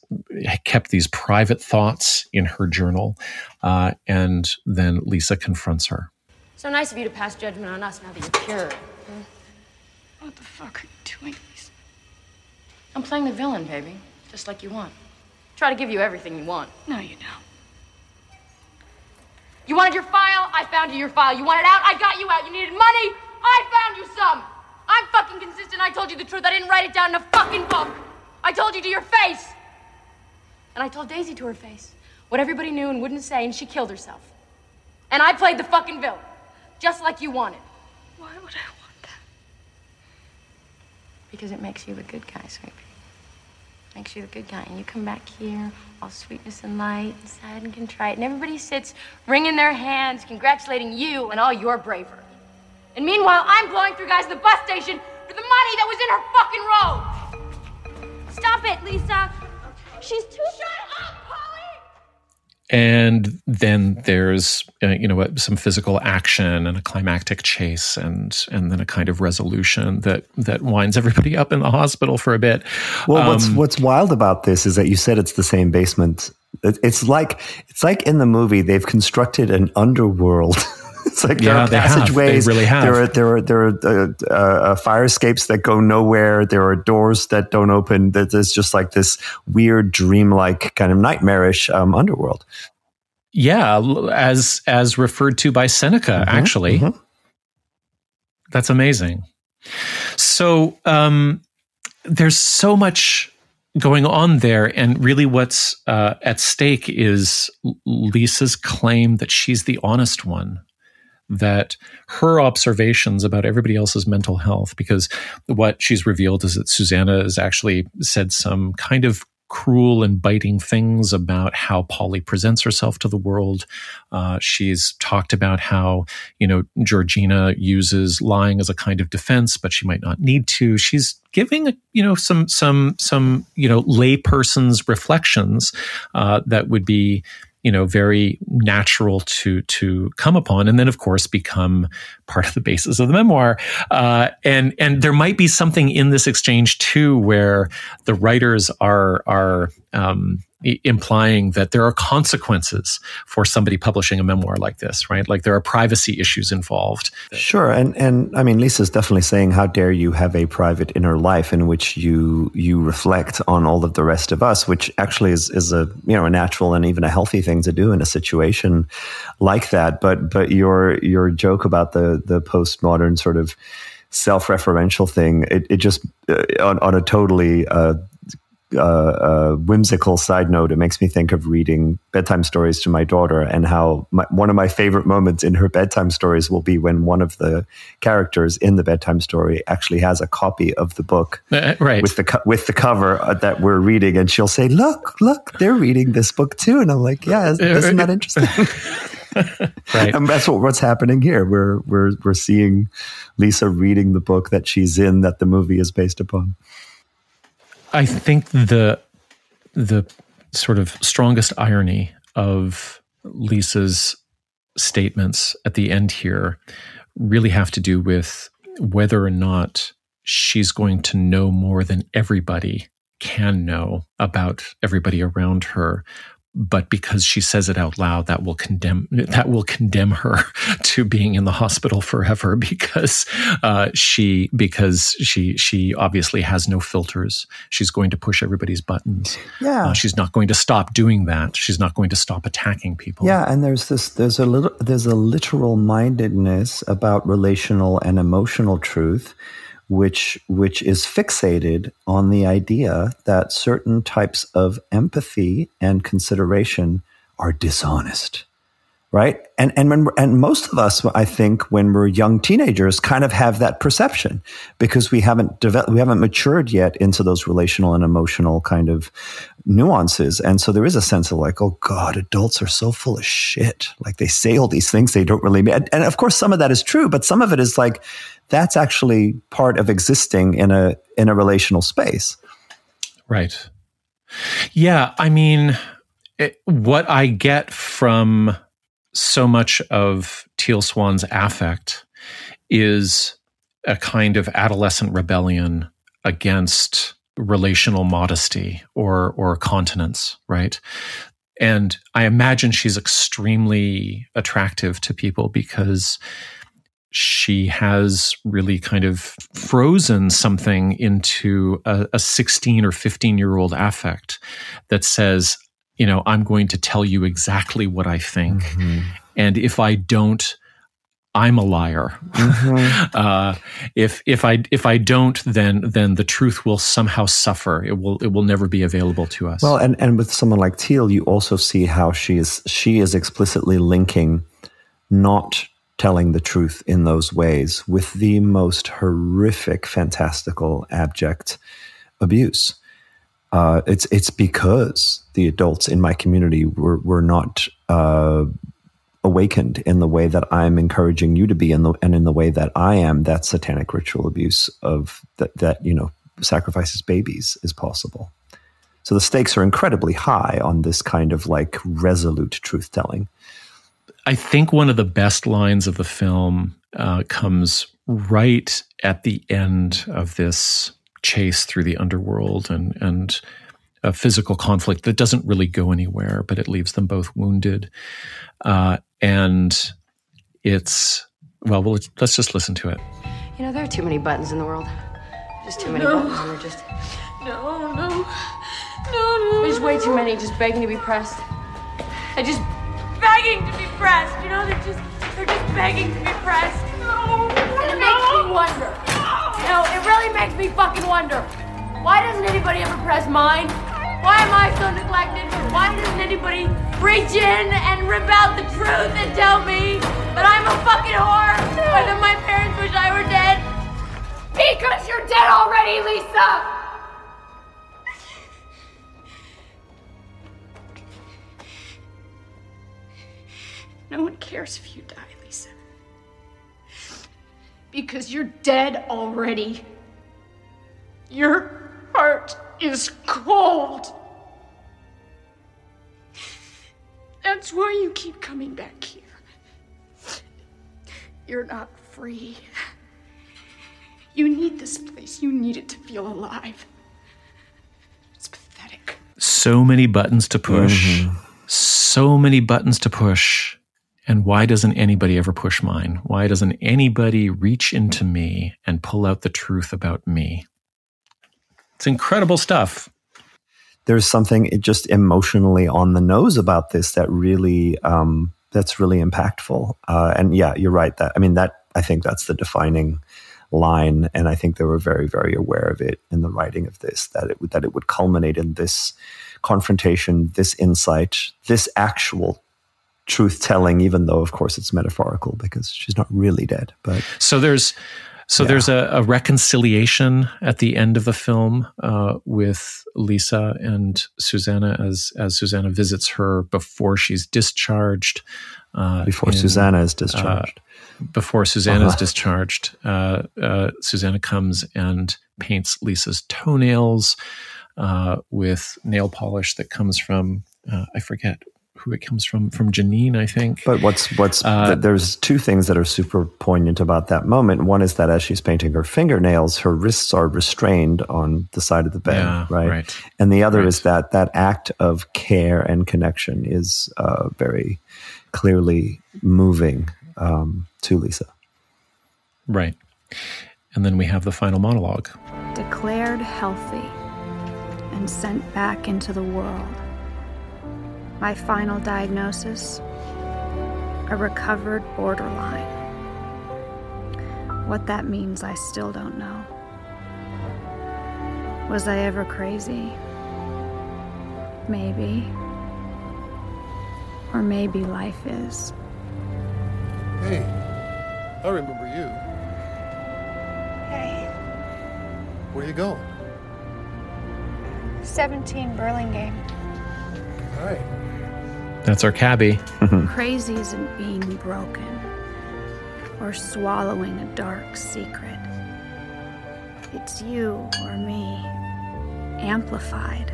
kept these private thoughts in her journal, uh, and then Lisa confronts her. So nice of you to pass judgment on us now that you're cured. What the fuck are you doing, Lisa? I'm playing the villain, baby, just like you want. Try to give you everything you want. No, you don't. You wanted your file? I found you your file. You wanted out? I got you out. You needed money? I found you some. I'm fucking consistent. I told you the truth. I didn't write it down in a fucking book. I told you to your face. And I told Daisy to her face what everybody knew and wouldn't say, and she killed herself. And I played the fucking villain, just like you wanted. Why would I want that? Because it makes you the good guy, sweetie. Makes you the good guy. And you come back here, all sweetness and light, and sad and contrite, and everybody sits wringing their hands, congratulating you and all your bravery. And meanwhile, I'm blowing through guys at the bus station for the money that was in her fucking robe. Stop it, Lisa. She's too. Shut up! And then there's uh, you know some physical action and a climactic chase and and then a kind of resolution that that winds everybody up in the hospital for a bit Well, Um, what's what's wild about this is that you said it's the same basement. It's like it's like in the movie they've constructed an underworld. it's like there Yeah, are they have. They passageways. really have. There are there are there are uh, uh, uh, fire escapes that go nowhere. There are doors that don't open. That There's just like this weird, dreamlike kind of nightmarish um, underworld. yeah as as referred to by seneca actually mhm. that's amazing so um there's so much going on there and really what's uh, at stake is lisa's claim that she's the honest one that her observations about everybody else's mental health because what she's revealed is that susanna has actually said some kind of cruel and biting things about how polly presents herself to the world. Uh, she's talked about how you know georgina uses lying as a kind of defense but she might not need to. She's giving you know some some some you know layperson's reflections uh, that would be you know very natural to to come upon and then of course become part of the basis of the memoir uh, and and there might be something in this exchange too where the writers are are um, implying that there are consequences for somebody publishing a memoir like this right like there are privacy issues involved Sure, and and I mean, Lisa's definitely saying, "How dare you have a private inner life in which you you reflect on all of the rest of us?" Which actually is is a you know a natural and even a healthy thing to do in a situation like that. But but your your joke about the the postmodern sort of self-referential thing, it it just uh, on on a totally. Uh, uh, uh, whimsical side note, it makes me think of reading bedtime stories to my daughter and how my, one of my favorite moments in her bedtime stories will be when one of the characters in the bedtime story actually has a copy of the book Uh, right with the with the cover uh, that we're reading, and she'll say, "Look, look, they're reading this book too," and I'm like, "Yeah, isn't, isn't that interesting?" right and that's what, what's happening here. We're we're we're seeing Lisa reading the book that she's in that the movie is based upon. I think the the sort of strongest irony of Lisa's statements at the end here really have to do with whether or not she's going to know more than everybody can know about everybody around her but because she says it out loud that will condemn that will condemn her to being in the hospital forever because uh, she because she she obviously has no filters. She's going to push everybody's buttons. Yeah, uh, she's not going to stop doing that. She's not going to stop attacking people. Yeah, and there's this there's a little there's a literal mindedness about relational and emotional truth which which is fixated on the idea that certain types of empathy and consideration are dishonest. Right? And and when and most of us I think when we're young teenagers kind of have that perception because we haven't developed we haven't matured yet into those relational and emotional kind of nuances. And so there is a sense of like, oh God, adults are so full of shit. Like they say all these things they don't really mean. And, and of course, some of that is true, but some of it is like, that's actually part of existing in a, in a relational space. Right. Yeah. I mean, it, what I get from so much of Teal Swan's affect is a kind of adolescent rebellion against relational modesty or or continence, right? And I imagine she's extremely attractive to people because she has really kind of frozen something into a, a 16 or 15 year old affect that says, you know, I'm going to tell you exactly what I think. Mm-hmm. And if I don't, I'm a liar. Mm-hmm. uh, if if I if I don't, then then the truth will somehow suffer. It will it will never be available to us. Well, and and with someone like Teal, you also see how she is she is explicitly linking not telling the truth in those ways with the most horrific, fantastical, abject abuse. Uh, it's it's because the adults in my community were were not uh, awakened in the way that I'm encouraging you to be, in the, and in the way that I am, that satanic ritual abuse of that, that, you know, sacrifices babies is possible. So the stakes are incredibly high on this kind of like resolute truth telling. I think one of the best lines of the film uh, comes right at the end of this chase through the underworld and and a physical conflict that doesn't really go anywhere, but it leaves them both wounded. Uh, and it's well, well, let's just listen to it. You know, there are too many buttons in the world. Just too many no. buttons, and they're just no, no, no, no. There's way too many just begging to be pressed. I just begging to be pressed. You know, they're just they're just begging to be pressed. No, and it no. makes me wonder. You know, it really makes me fucking wonder. Why doesn't anybody ever press mine? Why am I so neglected? Why doesn't anybody reach in and rip out the truth and tell me that I'm a fucking whore or that my parents wish I were dead? Because you're dead already, Lisa! No one cares if you die, Lisa. Because you're dead already. Your heart is cold. That's why you keep coming back here. You're not free. You need this place. You need it to feel alive. It's pathetic. So many buttons to push. Mm-hmm. So many buttons to push. And why doesn't anybody ever push mine? Why doesn't anybody reach into me and pull out the truth about me? It's incredible stuff. There's something just emotionally on the nose about this that really um, that's really impactful. Uh, and yeah, you're right. That I mean that I think that's the defining line, and I think they were very very aware of it in the writing of this that it that it would culminate in this confrontation, this insight, this actual truth telling, even though of course it's metaphorical because she's not really dead. But so there's so yeah. there's a, a, reconciliation at the end of the film uh, with Lisa and Susanna as as Susanna visits her before she's discharged. Uh, before in, Susanna is discharged. Uh, before Susanna uh-huh. is discharged, uh, uh, Susanna comes and paints Lisa's toenails uh, with nail polish that comes from I forget who it comes from from Janine, I think. But what's what's uh, there's two things that are super poignant about that moment. One is that as she's painting her fingernails, her wrists are restrained on the side of the bed, yeah, right? right? And the other right. is that that act of care and connection is uh, very clearly moving um, to Lisa. Right. And then we have the final monologue. Declared healthy and sent back into the world my final diagnosis a recovered borderline. What that means, I still don't know. Was I ever crazy? Maybe. Or maybe life is. Hey, I remember you. Hey. Where are you going? 17 Burlingame. All right. That's our cabbie. Mm-hmm. Crazy isn't being broken or swallowing a dark secret. It's you or me, amplified.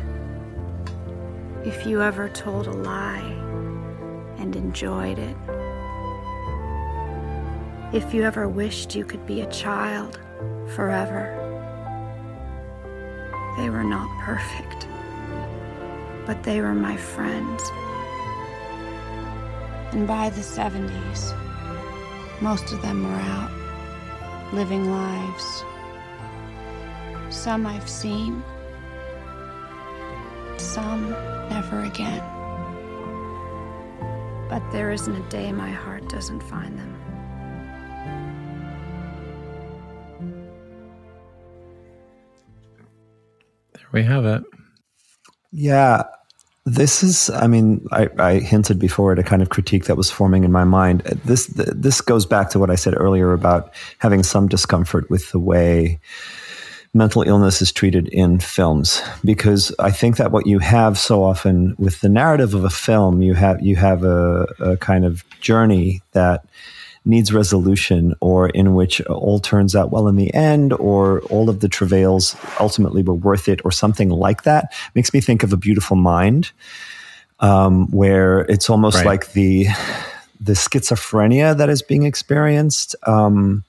If you ever told a lie and enjoyed it, If you ever wished you could be a child forever, they were not perfect, but they were my friends. And by the 70s, most of them were out, living lives. Some I've seen, some never again. But there isn't a day my heart doesn't find them. There we have it. Yeah. This is, I mean, I, I, hinted before at a kind of critique that was forming in my mind. This this goes back to what I said earlier about having some discomfort with the way mental illness is treated in films, because I think that what you have so often with the narrative of a film, you have you have a, a kind of journey that needs resolution or in which all turns out well in the end or all of the travails ultimately were worth it or something like that makes me think of a beautiful mind um, where it's almost right. like the the schizophrenia that is being experienced um,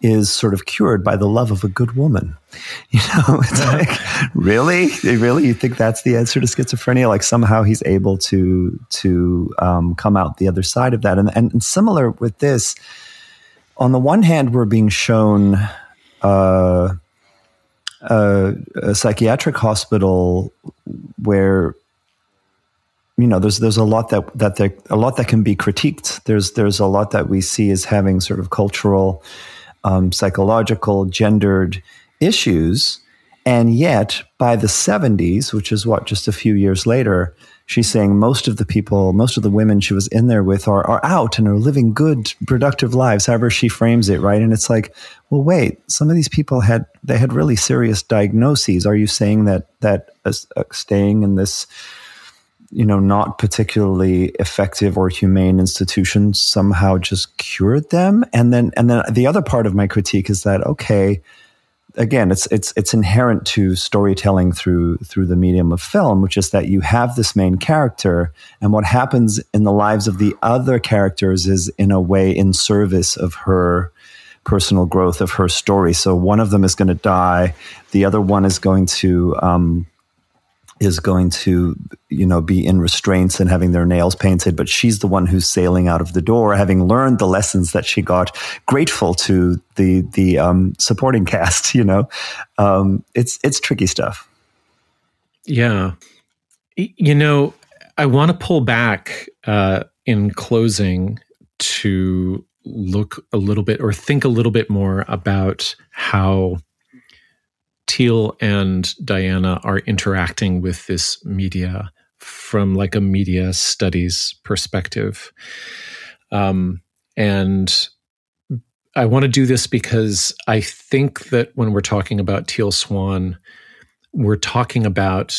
is sort of cured by the love of a good woman. You know, it's like, really, really, you think that's the answer to schizophrenia? Like somehow he's able to to um, come out the other side of that. And, and, and similar with this, on the one hand, we're being shown uh, a, a psychiatric hospital where you know there's there's a lot that that there, a lot that can be critiqued. There's there's a lot that we see as having sort of cultural um, psychological, gendered issues. And yet, by the 70s, which is what, just a few years later, she's saying most of the people, most of the women she was in there with are, are out and are living good, productive lives, however she frames it, right? And it's like, well, wait, some of these people had, they had really serious diagnoses. Are you saying that, that uh, staying in this you know, not particularly effective or humane institutions somehow just cured them. And then, and then the other part of my critique is that, okay, again, it's, it's, it's inherent to storytelling through, through the medium of film, which is that you have this main character and what happens in the lives of the other characters is in a way in service of her, personal growth of her story. So one of them is going to die. The other one is going to, um, is going to, you know, be in restraints and having their nails painted, but she's the one who's sailing out of the door, having learned the lessons that she got, grateful to the the um, supporting cast. You know, um, it's it's tricky stuff. Yeah, you know, I want to pull back uh, in closing to look a little bit or think a little bit more about how Teal and Diana are interacting with this media from like a media studies perspective. Um, and I want to do this because I think that when we're talking about Teal Swan, we're talking about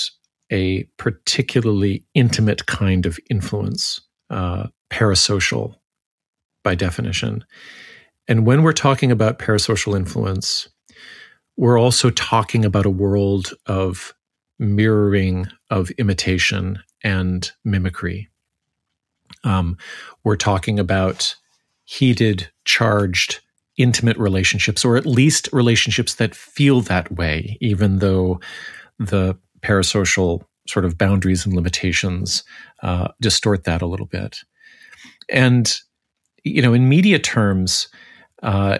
a particularly intimate kind of influence, uh, parasocial by definition. And when we're talking about parasocial influence, we're also talking about a world of mirroring, of imitation, and mimicry. Um, we're talking about heated, charged, intimate relationships, or at least relationships that feel that way, even though the parasocial sort of boundaries and limitations uh, distort that a little bit. And, you know, in media terms, uh,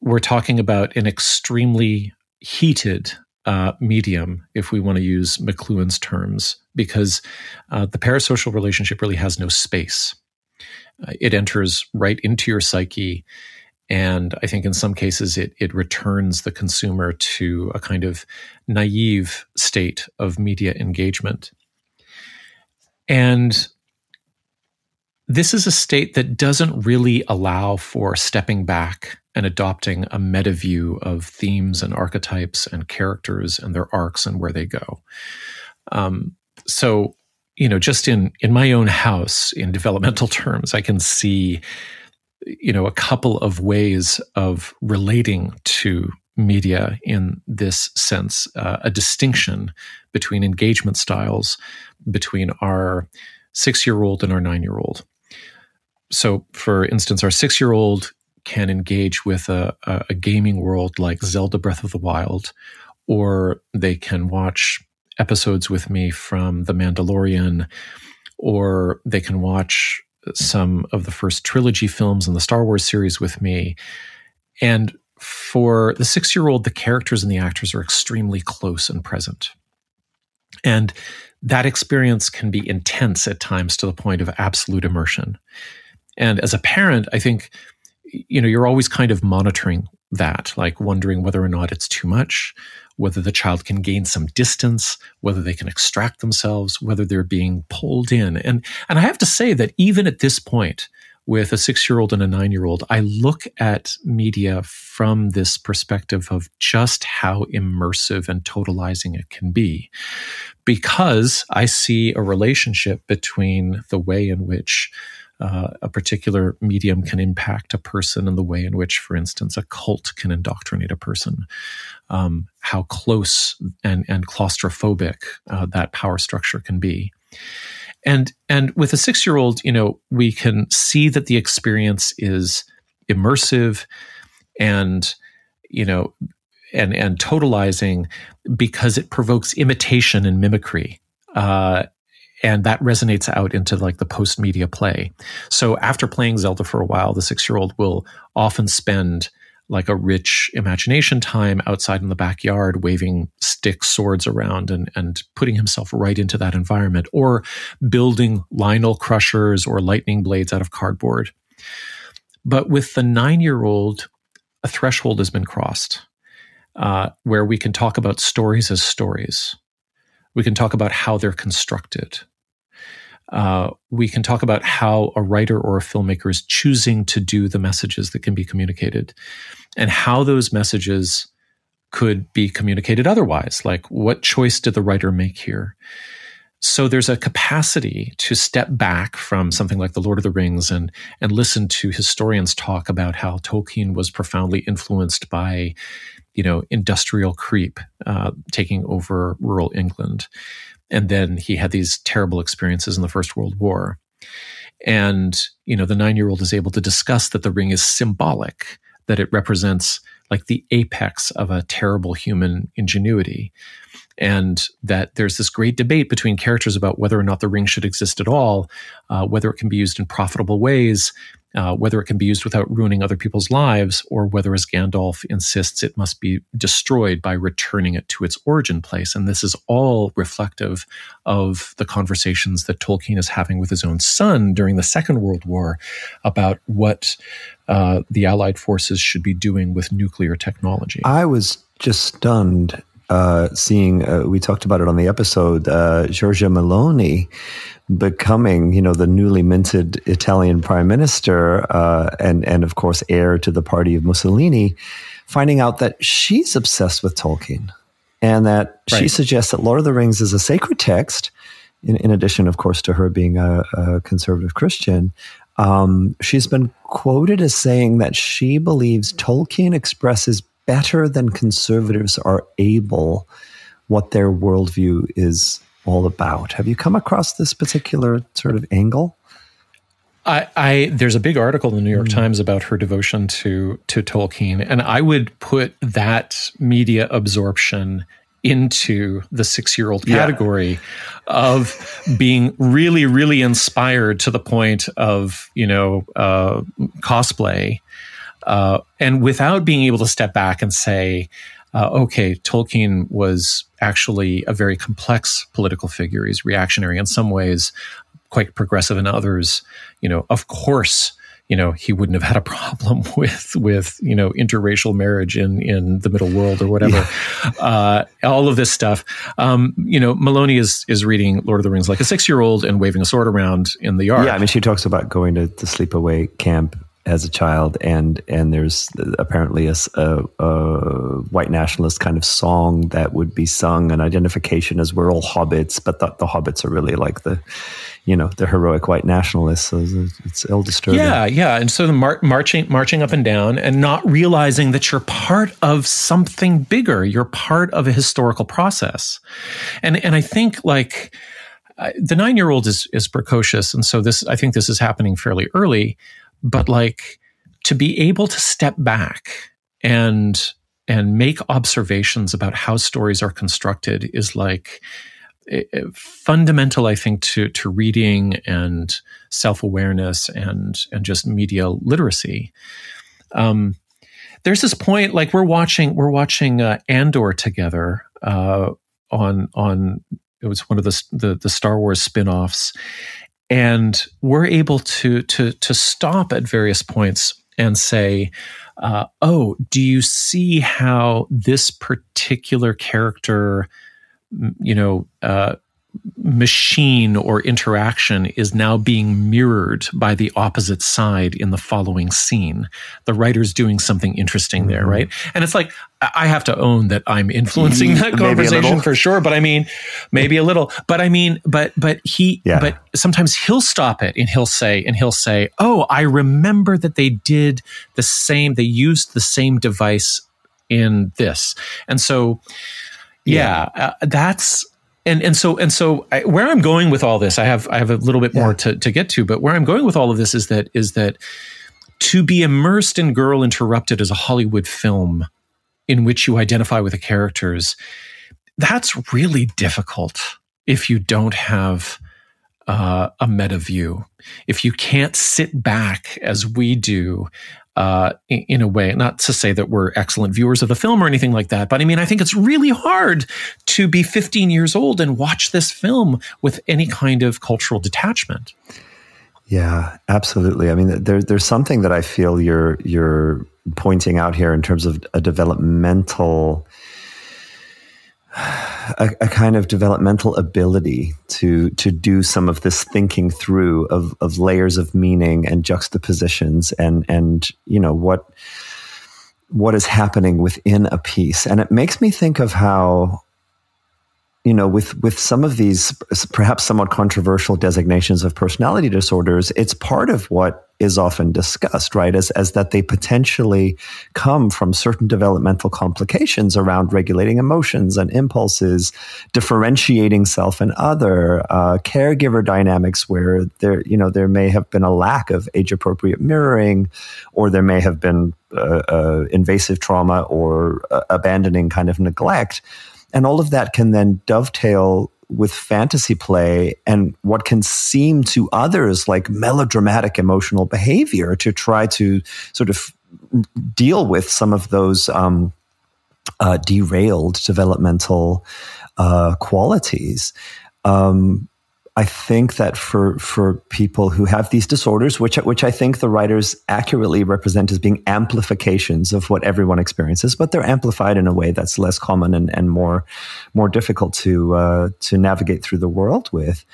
we're talking about an extremely heated uh, medium, if we want to use McLuhan's terms, because uh, the parasocial relationship really has no space. Uh, it enters right into your psyche. And I think in some cases it, it returns the consumer to a kind of naive state of media engagement. And this is a state that doesn't really allow for stepping back and adopting a meta view of themes and archetypes and characters and their arcs and where they go. Um, so, you know, just in in my own house, in developmental terms, I can see, you know, a couple of ways of relating to media in this sense, uh, a distinction between engagement styles between our six year old and our nine year old. So, for instance, our six year old can engage with a, a, gaming world like Zelda Breath of the Wild, or they can watch episodes with me from The Mandalorian, or they can watch some of the first trilogy films in the Star Wars series with me. And for the six year old, the characters and the actors are extremely close and present. And that experience can be intense at times to the point of absolute immersion. And as a parent, I think, you know, you're always kind of monitoring that, like wondering whether or not it's too much, whether the child can gain some distance, whether they can extract themselves, whether they're being pulled in. And, and I have to say that even at this point, with a six year old and a nine year old, I look at media from this perspective of just how immersive and totalizing it can be. Because I see a relationship between the way in which uh, a particular medium can impact a person and the way in which, for instance, a cult can indoctrinate a person, um, how close and, and claustrophobic uh, that power structure can be. And and with a six year old, you know, we can see that the experience is immersive and you know and and totalizing because it provokes imitation and mimicry. Uh, and that resonates out into like the post media play. So after playing Zelda for a while, the six year old will often spend like a rich imagination time outside in the backyard, waving sticks, swords around and, and putting himself right into that environment, or building Lynel crushers or lightning blades out of cardboard. But with the nine year old, a threshold has been crossed uh, where we can talk about stories as stories. We can talk about how they're constructed. Uh, we can talk about how a writer or a filmmaker is choosing to do the messages that can be communicated and how those messages could be communicated otherwise. Like, what choice did the writer make here? So there's a capacity to step back from something like The Lord of the Rings and, and listen to historians talk about how Tolkien was profoundly influenced by, you know, industrial creep uh, taking over rural England. And then he had these terrible experiences in the First World War. And, you know, the nine year old is able to discuss that the ring is symbolic, that it represents like the apex of a terrible human ingenuity. And that there's this great debate between characters about whether or not the ring should exist at all, uh, whether it can be used in profitable ways, uh, whether it can be used without ruining other people's lives, or whether, as Gandalf insists, it must be destroyed by returning it to its origin place. And this is all reflective of the conversations that Tolkien is having with his own son during the Second World War about what uh, the Allied forces should be doing with nuclear technology. I was just stunned uh, seeing, uh, we talked about it on the episode, uh, Giorgia Meloni becoming, you know, the newly minted Italian prime minister, uh, and and of course heir to the party of Mussolini, finding out that she's obsessed with Tolkien, and that right. she suggests that Lord of the Rings is a sacred text. In, in addition, of course, to her being a, a conservative Christian, um, she's been quoted as saying that she believes Tolkien expresses better than conservatives are able what their worldview is all about. Have you come across this particular sort of angle? I, I, there's a big article in the New York mm. Times about her devotion to to Tolkien, and I would put that media absorption into the six year old category yeah. of being really, really inspired to the point of you know uh, cosplay, uh, and without being able to step back and say, uh, okay, Tolkien was actually a very complex political figure. He's reactionary in some ways, quite progressive in others. You know, of course, you know he wouldn't have had a problem with with you know interracial marriage in in the middle world or whatever yeah. uh, all of this stuff um, you know Meloni is is reading Lord of the Rings like a six year old and waving a sword around in the yard yeah I mean she talks about going to the sleepaway camp as a child, and and there's apparently a, a, a, white nationalist kind of song that would be sung, an identification as we're all hobbits, but the, the hobbits are really like the, you know, the heroic white nationalists. So it's ill disturbing. Yeah, yeah, and so the mar- marching marching up and down, and not realizing that you're part of something bigger. You're part of a historical process, and and I think like. Uh, the nine year old is is precocious, and so this I think this is happening fairly early but like to be able to step back and and make observations about how stories are constructed is like eh, eh, fundamental i think to to reading and self-awareness and and just media literacy. Um, there's this point like we're watching we're watching uh, andor together uh, on on it was one of the, the the star wars spin-offs and we're able to to to stop at various points and say uh, oh do you see how this particular character you know uh, machine or interaction is now being mirrored by the opposite side in the following scene. The writer's doing something interesting mm-hmm. there, right? And it's like, I have to own that I'm influencing that conversation for sure, but I mean, maybe a little, but I mean, but, but he, yeah. but sometimes he'll stop it and he'll say, and he'll say, Oh, I remember that they did the same, they used the same device in this. And so, yeah, yeah. Uh, that's, and and so and so I, where I'm going with all this, I have I have a little bit yeah. more to, to get to, but where I'm going with all of this is that is that to be immersed in Girl Interrupted as a Hollywood film in which you identify with the characters, that's really difficult if you don't have uh, a meta view. If you can't sit back as we do uh, in a way. Not to say that we're excellent viewers of the film or anything like that, but I mean, I think it's really hard to be 15 years old and watch this film with any kind of cultural detachment. Yeah, absolutely. I mean, there, there's something that I feel you're you're pointing out here in terms of a developmental a, a, kind of developmental ability to to do some of this thinking through of of layers of meaning and juxtapositions and and you know what what is happening within a piece. And it makes me think of how you know, with with some of these perhaps somewhat controversial designations of personality disorders, it's part of what is often discussed, right? As as that they potentially come from certain developmental complications around regulating emotions and impulses, differentiating self and other, uh, caregiver dynamics where there, you know, there may have been a lack of age appropriate mirroring, or there may have been uh, uh, invasive trauma or uh, abandoning kind of neglect and all of that can then dovetail with fantasy play and what can seem to others like melodramatic emotional behavior to try to sort of deal with some of those um, uh, derailed developmental uh, qualities. Um, I think that for for people who have these disorders, which which I think the writers accurately represent as being amplifications of what everyone experiences, but they're amplified in a way that's less common and, and more more difficult to uh, to navigate through the world with.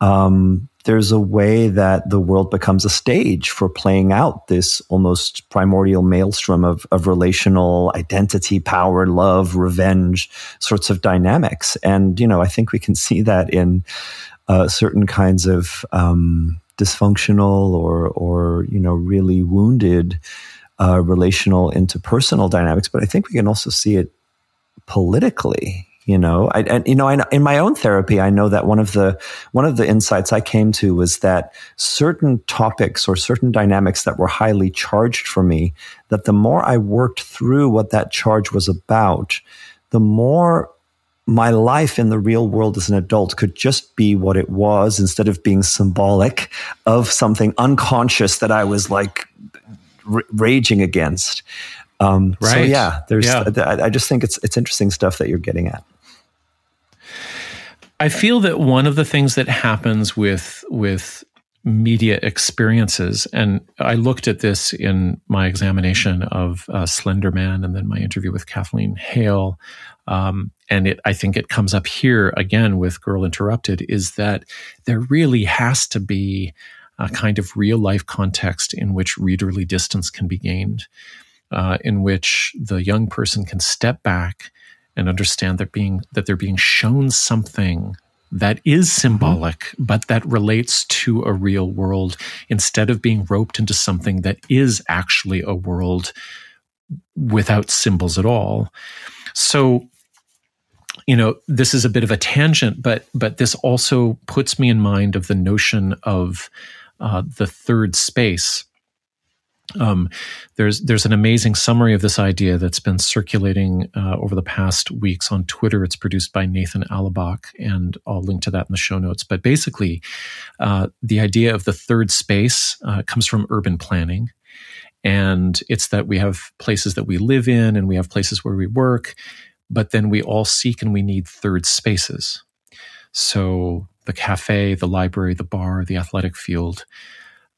Um, there's a way that the world becomes a stage for playing out this almost primordial maelstrom of, of relational identity, power, love, revenge sorts of dynamics. And, you know, I think we can see that in uh, certain kinds of um, dysfunctional or or you know really wounded uh, relational interpersonal dynamics. But I think we can also see it politically. You know, I, and you know, I, in my own therapy, I know that one of the one of the insights I came to was that certain topics or certain dynamics that were highly charged for me, that the more I worked through what that charge was about, the more my life in the real world as an adult could just be what it was instead of being symbolic of something unconscious that I was like r- raging against. Um, right. So yeah, there's. Yeah. I, I just think it's it's interesting stuff that you're getting at. I feel that one of the things that happens with with media experiences, and I looked at this in my examination of uh, Slender Man, and then my interview with Kathleen Hale, um, and it, I think it comes up here again with Girl Interrupted, is that there really has to be a kind of real life context in which readerly distance can be gained, uh, in which the young person can step back and understand that being that they're being shown something that is mm-hmm. symbolic, mm-hmm. but that relates to a real world instead of being roped into something that is actually a world without symbols at all. So you know this is a bit of a tangent but but this also puts me in mind of the notion of uh, the third space Um, there's there's an amazing summary of this idea that's been circulating uh, over the past weeks on Twitter. It's produced by Nathan Alabak, and I'll link to that in the show notes. But basically, uh, the idea of the third space uh, comes from urban planning, and it's that we have places that we live in, and we have places where we work, but then we all seek and we need third spaces. So the cafe, the library, the bar, the athletic field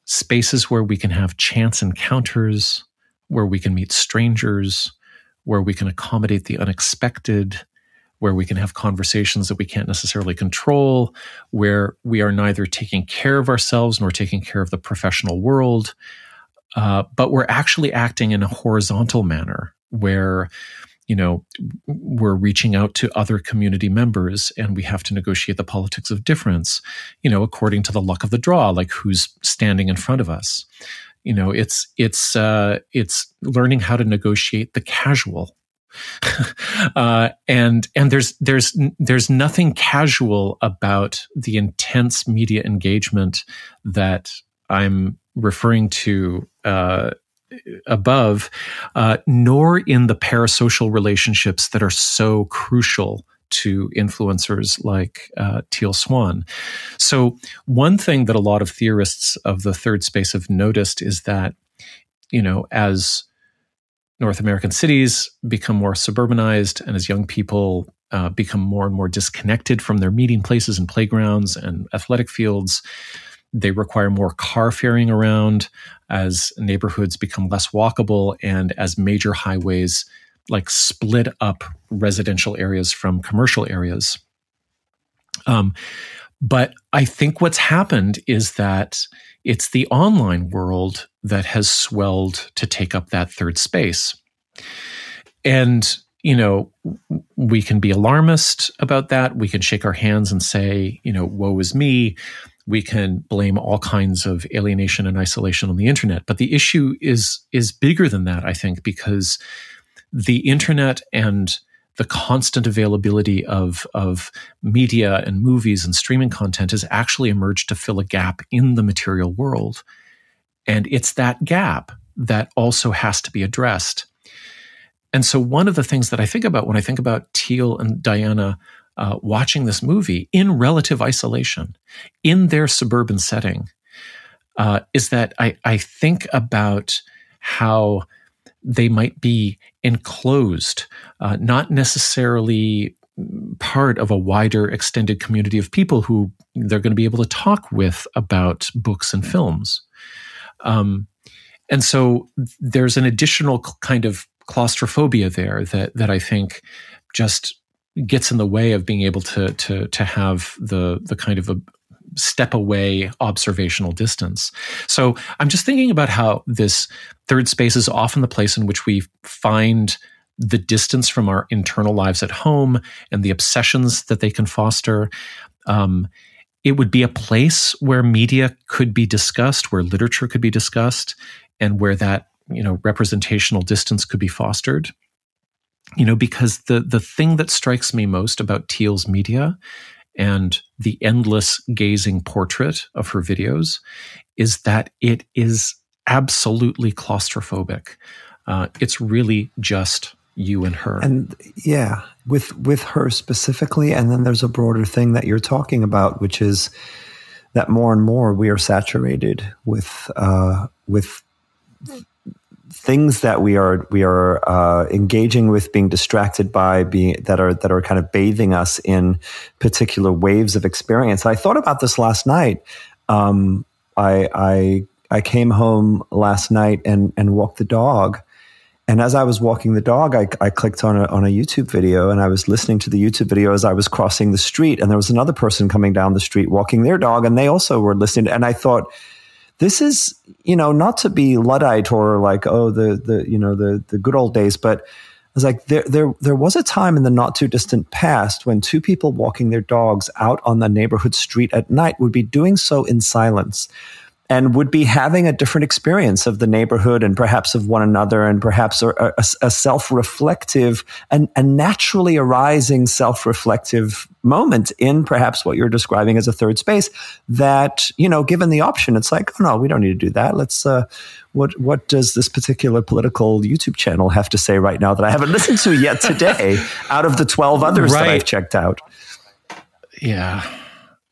spaces where we can have chance encounters, where we can meet strangers, where we can accommodate the unexpected, where we can have conversations that we can't necessarily control, where we are neither taking care of ourselves nor taking care of the professional world, uh, but we're actually acting in a horizontal manner where you know, we're reaching out to other community members and we have to negotiate the politics of difference, you know, according to the luck of the draw, like who's standing in front of us. You know, it's it's uh, it's learning how to negotiate the casual. uh, and and there's there's there's nothing casual about the intense media engagement that I'm referring to uh, above, uh, nor in the parasocial relationships that are so crucial to influencers like uh, Teal Swan. So, one thing that a lot of theorists of the third space have noticed is that, you know, as North American cities become more suburbanized and as young people uh, become more and more disconnected from their meeting places and playgrounds and athletic fields, they require more car faring around as neighborhoods become less walkable and as major highways like split up residential areas from commercial areas. Um, but I think what's happened is that it's the online world that has swelled to take up that third space. And, you know, we can be alarmist about that. We can shake our hands and say, you know, woe is me we can blame all kinds of alienation and isolation on the internet. But the issue is is bigger than that, I think, because the internet and the constant availability of, of media and movies and streaming content has actually emerged to fill a gap in the material world. And it's that gap that also has to be addressed. And so, one of the things that I think about when I think about Teal and Diana uh, watching this movie in relative isolation in their suburban setting uh, is that I, I think about how they might be enclosed, uh, not necessarily part of a wider extended community of people who they're going to be able to talk with about books and films. Um, and so there's an additional kind of claustrophobia there that that I think just gets in the way of being able to to to have the the kind of a step away observational distance. So I'm just thinking about how this third space is often the place in which we find the distance from our internal lives at home and the obsessions that they can foster. Um, it would be a place where media could be discussed, where literature could be discussed, and where that you know representational distance could be fostered you know, because the the thing that strikes me most about Teal's media and the endless gazing portrait of her videos is that it is absolutely claustrophobic. Uh, it's really just you and her. And yeah, with with her specifically, and then there's a broader thing that you're talking about, which is that more and more we are saturated with uh, with things that we are we are uh, engaging with, being distracted by, being that are that are kind of bathing us in particular waves of experience. I thought about this last night. Um, I, I I came home last night and and walked the dog. And as I was walking the dog, I, I clicked on a, on a YouTube video and I was listening to the YouTube video as I was crossing the street. And there was another person coming down the street walking their dog, and they also were listening. And I thought, this is, you know, not to be Luddite or like, oh, the, the, you know, the, the good old days, but I was like, there, there, there was a time in the not too distant past when two people walking their dogs out on the neighborhood street at night would be doing so in silence. And would be having a different experience of the neighborhood and perhaps of one another and perhaps a, a, a self-reflective and a naturally arising self-reflective moment in perhaps what you're describing as a third space that you know given the option it's like oh no we don't need to do that. Let's uh, what what does this particular political youtube channel have to say right now that i haven't listened to yet today out of the 12 others right. that i've checked out? Yeah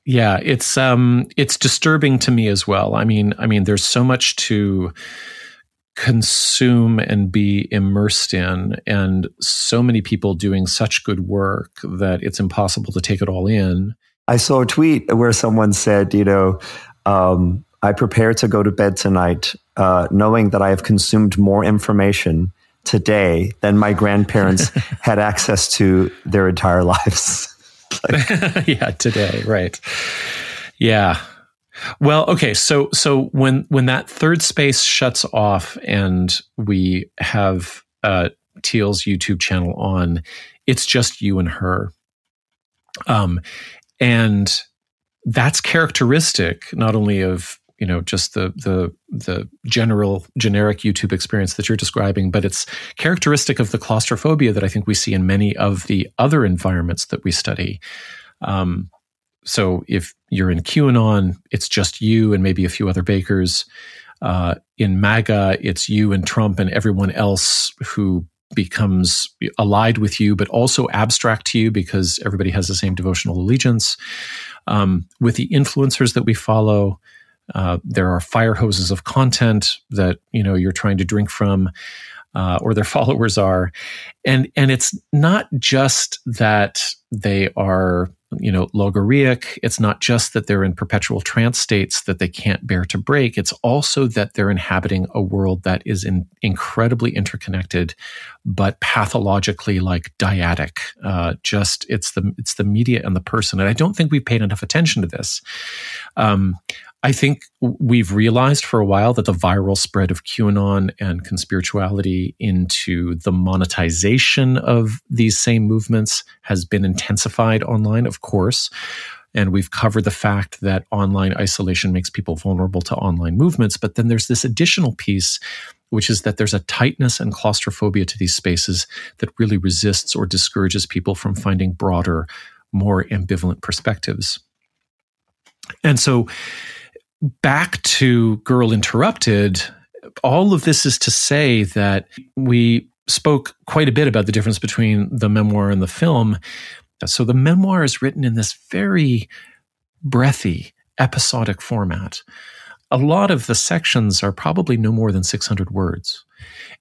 yeah, it's um it's disturbing to me as well. I mean, I mean there's so much to consume and be immersed in and so many people doing such good work that it's impossible to take it all in. I saw a tweet where someone said, you know, um, I prepare to go to bed tonight uh, knowing that I have consumed more information today than my grandparents had access to their entire lives. yeah, today, right. Yeah. Well, okay, so so when when that third space shuts off and we have uh Teal's YouTube channel on, it's just you and her. Um and that's characteristic not only of you know just the the the general generic YouTube experience that you're describing, but it's characteristic of the claustrophobia that I think we see in many of the other environments that we study. Um, so if you're in QAnon, it's just you and maybe a few other bakers. Uh, in MAGA, it's you and Trump and everyone else who becomes allied with you, but also abstract to you because everybody has the same devotional allegiance. Um, with the influencers that we follow, uh, there are fire hoses of content that you know you're trying to drink from, uh, or their followers are, and and it's not just that they are you know logorrheic. It's not just that they're in perpetual trance states that they can't bear to break. It's also that they're inhabiting a world that is in, incredibly interconnected, but pathologically like dyadic. Uh, just it's the it's the media and the person, and I don't think we've paid enough attention to this. Um, I think we've realized for a while that the viral spread of QAnon and conspirituality into the monetization of these same movements has been intensified online, of course. And we've covered the fact that online isolation makes people vulnerable to online movements. But then there's this additional piece, which is that there's a tightness and claustrophobia to these spaces that really resists or discourages people from finding broader, more ambivalent perspectives. And so, back to Girl Interrupted, all of this is to say that we spoke quite a bit about the difference between the memoir and the film. So the memoir is written in this very breathy, episodic format. A lot of the sections are probably no more than 600 words.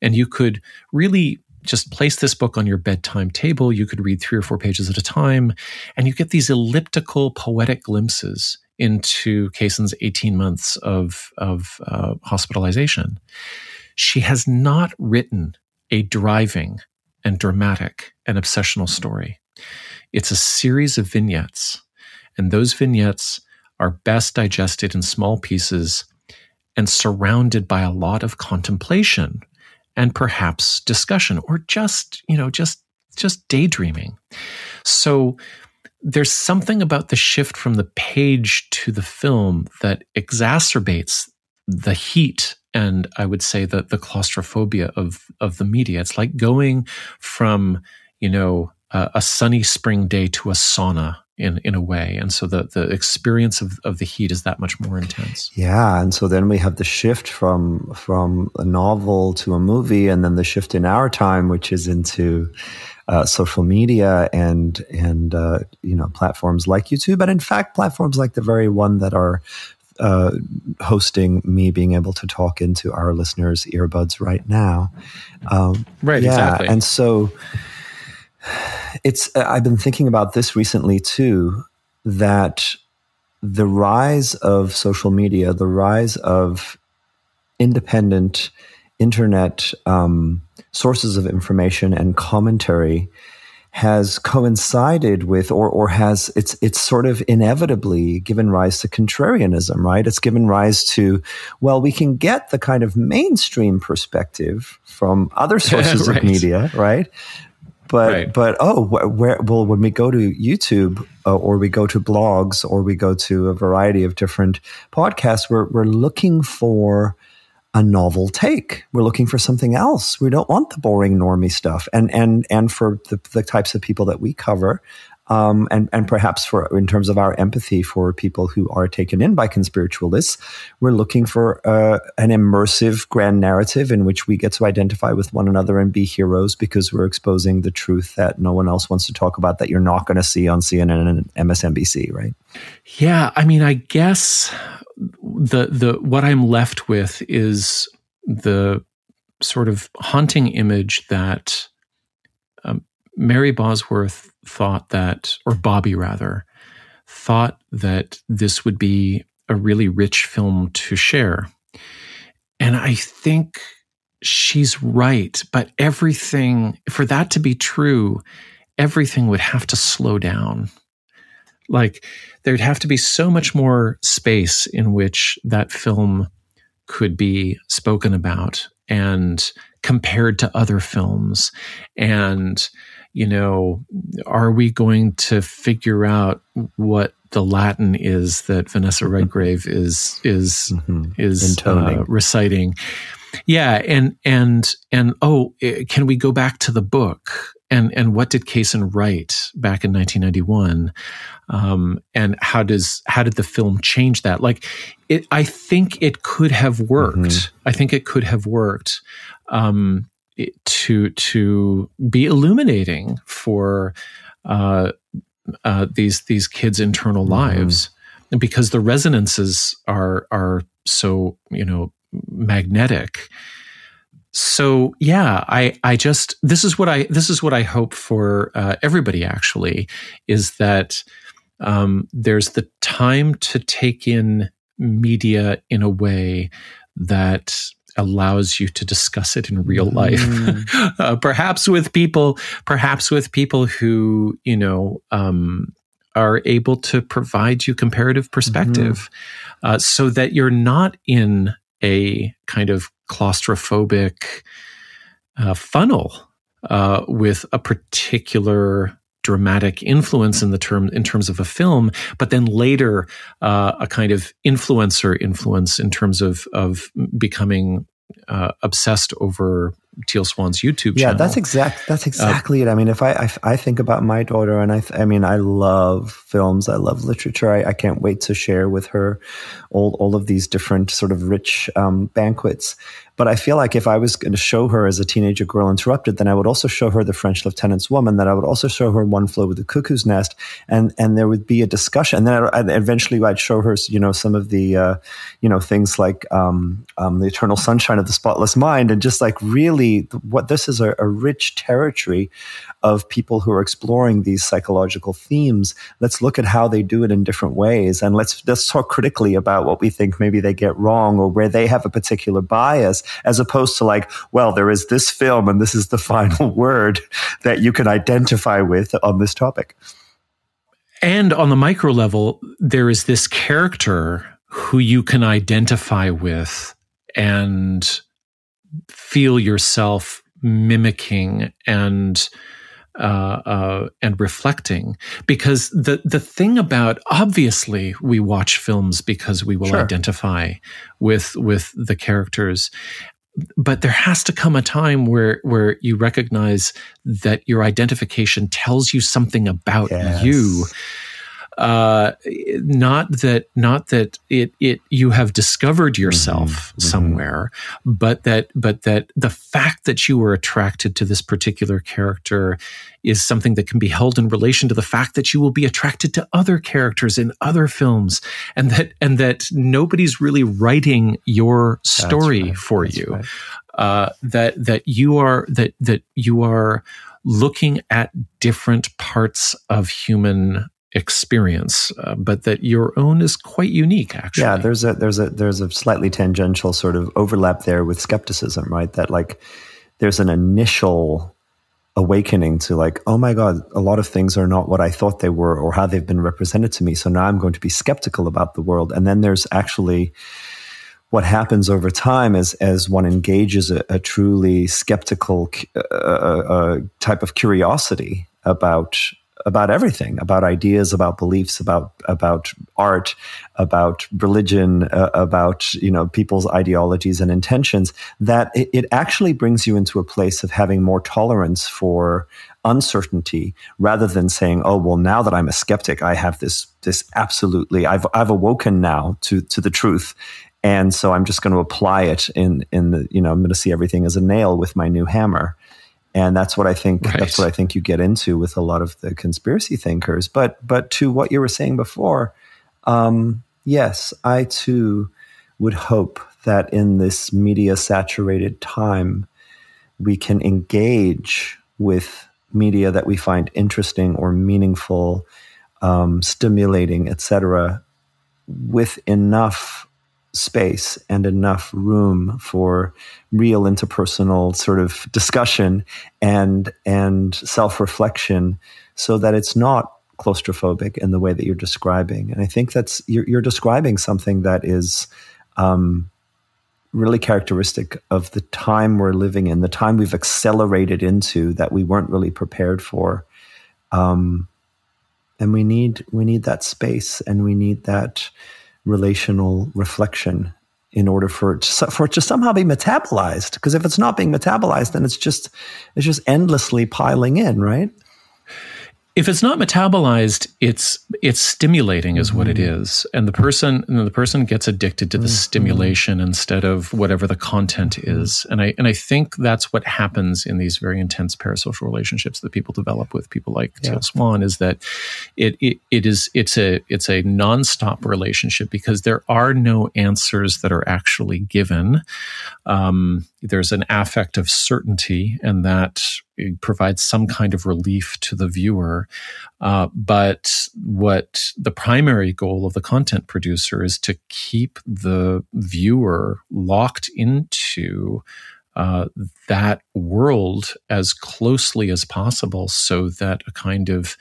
And you could really just place this book on your bedtime table. You could read three or four pages at a time, and you get these elliptical, poetic glimpses into Kaysen's 18 months of, of uh, hospitalization. She has not written a driving and dramatic and obsessional story. It's a series of vignettes, and those vignettes are best digested in small pieces and surrounded by a lot of contemplation and perhaps discussion or just, you know, just just daydreaming. So there's something about the shift from the page to the film that exacerbates the heat and I would say that the claustrophobia of of the media. It's like going from you know a, a sunny spring day to a sauna in in a way. And so the the experience of, of the heat is that much more intense. Yeah. And so then we have the shift from from a novel to a movie and then the shift in our time which is into uh, social media and and uh, you know platforms like YouTube, and in fact platforms like the very one that are uh, hosting me being able to talk into our listeners' earbuds right now. Um, right. Yeah, exactly. and so it's. I've been thinking about this recently too. That the rise of social media, the rise of independent internet um, sources of information and commentary has coincided with or or has it's it's sort of inevitably given rise to contrarianism right it's given rise to well we can get the kind of mainstream perspective from other sources right. of media right but Right. but oh, wh- where? Well, when we go to YouTube uh, or we go to blogs or we go to a variety of different podcasts, we're we're looking for a novel take. We're looking for something else. We don't want the boring normie stuff. And and and for the, the types of people that we cover, um, and and perhaps for in terms of our empathy for people who are taken in by conspiritualists, we're looking for uh, an immersive grand narrative in which we get to identify with one another and be heroes because we're exposing the truth that no one else wants to talk about that you're not going to see on CNN and MSNBC, right? Yeah, I mean, I guess the the what I'm left with is the sort of haunting image that um, Mary Bosworth thought that, or Bobby rather, thought that this would be a really rich film to share, and I think she's right. But everything for that to be true, everything would have to slow down like there'd have to be so much more space in which that film could be spoken about and compared to other films. And you know are we going to figure out what the latin is that vanessa redgrave is is is Intoning. uh, reciting? Yeah and and and oh eh, can we go back to the book and and what did Kaysen write back in 1991 um, and how does how did the film change that? Like it i think it could have worked. I think it could have worked um, it- to to be illuminating for uh, uh, these these kids internal lives. Because the resonances are are so you know magnetic so yeah i i just this is what i this is what i hope for uh, everybody actually is that um, there's the time to take in media in a way that allows you to discuss it in real life. Uh, perhaps with people perhaps with people who you know um, are able to provide you comparative perspective uh, so that you're not in a kind of claustrophobic uh, funnel uh, with a particular dramatic influence in the term in terms of a film, but then later uh, a kind of influencer influence in terms of of becoming uh, obsessed over Teal Swan's YouTube yeah channel. that's exact that's exactly it. I mean if I, I i think about my daughter and i th- i mean i love films i love literature i, I can't wait to share with her all, all of these different sort of rich um, banquets. But i feel like if i was going to show her as a teenager girl interrupted then i would also show her the french lieutenant's woman that i would also show her one flew with the cuckoo's nest and and there would be a discussion. And then I, I'd- eventually i'd show her you know some of the uh, you know things like um, um, the eternal sunshine of the spotless mind and just like really what this is a, a rich territory of people who are exploring these psychological themes. Let's look at how they do it in different ways and let's let's talk critically about what we think maybe they get wrong or where they have a particular bias as opposed to like well there is this film and this is the final word that you can identify with on this topic. And on the micro level, there is this character who you can identify with and feel yourself mimicking and uh, uh, and reflecting. Because the the thing about obviously we watch films because we will Sure. identify with with the characters. But there has to come a time where where you recognize that your identification tells you something about Yes. you uh, not that not that it it you have discovered yourself somewhere, but that but that the fact that you were attracted to this particular character is something that can be held in relation to the fact that you will be attracted to other characters in other films, and that and that nobody's really writing your story right. for That's you. right. Uh, that that you are that that you are looking at different parts of human experience, uh, but that your own is quite unique. Actually, Yeah, there's a there's a there's a slightly tangential sort of overlap there with skepticism, right? That like there's an initial awakening to like, oh my god, a lot of things are not what I thought they were or how they've been represented to me. So now I'm going to be skeptical about the world. And then there's actually what happens over time as as one engages a, a truly skeptical uh, uh, uh, type of curiosity about about everything about ideas about beliefs about about art about religion uh, about you know people's ideologies and intentions that it, it actually brings you into a place of having more tolerance for uncertainty rather than saying oh well now that i'm a skeptic i have this this absolutely i've i've awoken now to to the truth and so i'm just going to apply it in in the you know i'm going to see everything as a nail with my new hammer and that's what I think. Right. That's what I think you get into with a lot of the conspiracy thinkers. But but to what you were saying before, um, yes, I too would hope that in this media saturated time, we can engage with media that we find interesting or meaningful, um, stimulating, etc., with enough space and enough room for real interpersonal sort of discussion and and self-reflection so that it's not claustrophobic in the way that you're describing. And i think that's you're, you're describing something that is um, really characteristic of the time we're living in the time we've accelerated into that we weren't really prepared for. Um, and we need we need that space and we need that relational reflection in order for it to, for it to somehow be metabolized because if it's not being metabolized then it's just it's just endlessly piling in right if it's not metabolized, it's it's stimulating, is mm-hmm. what it mm-hmm. and the person and the person gets addicted to the mm-hmm. stimulation instead of whatever the content mm-hmm. is. And I and I think that's what happens in these very intense parasocial relationships that people develop with people like yeah. Teal Swan is that it, it it is it's a it's a nonstop relationship because there are no answers that are actually given. Um, there's an affect of certainty, and that provides some kind of relief to the viewer. Uh, but what the primary goal of the content producer is to keep the viewer locked into uh, that world as closely as possible so that a kind of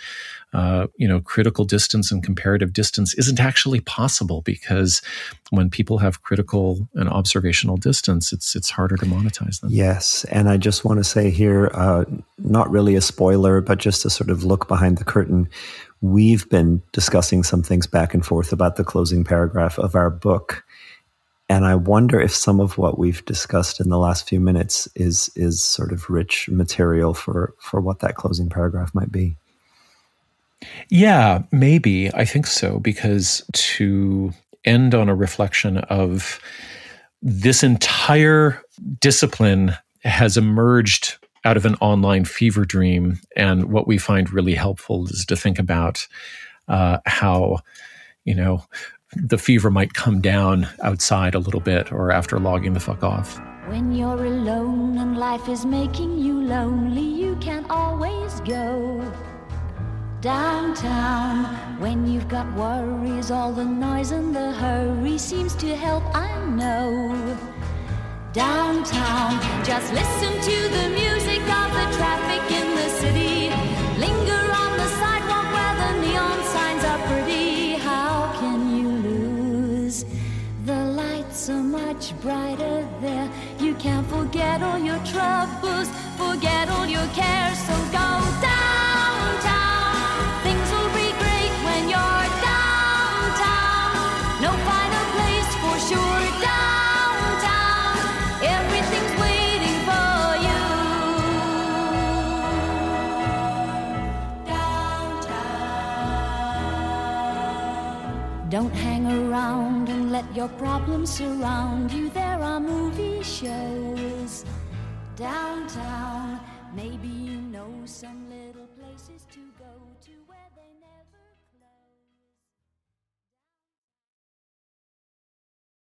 uh, you know critical distance and comparative distance isn't actually possible because when people have critical and observational distance it's it's harder to monetize them. Yes. And i just want to say here uh, not really a spoiler but just to sort of look behind the curtain we've been discussing some things back and forth about the closing paragraph of our book. And I wonder if some of what we've discussed in the last few minutes is is sort of rich material for for what that closing paragraph might be. Yeah, maybe. I think so because to end on a reflection of this entire discipline has emerged out of an online fever dream and what we find really helpful is to think about uh, how you know the fever might come down outside a little bit or after logging the fuck off. When you're alone and life is making you lonely, you can always go downtown. When you've got worries, all the noise and the hurry seems to help, I know. Downtown, just listen to the music of the traffic in the city. Linger on the sidewalk where the neon signs are pretty. How can you lose the lights are much brighter there. You can't forget all your troubles, forget all your cares, so go downtown. Don't hang around and let your problems surround you. There are movie shows downtown. Maybe you know some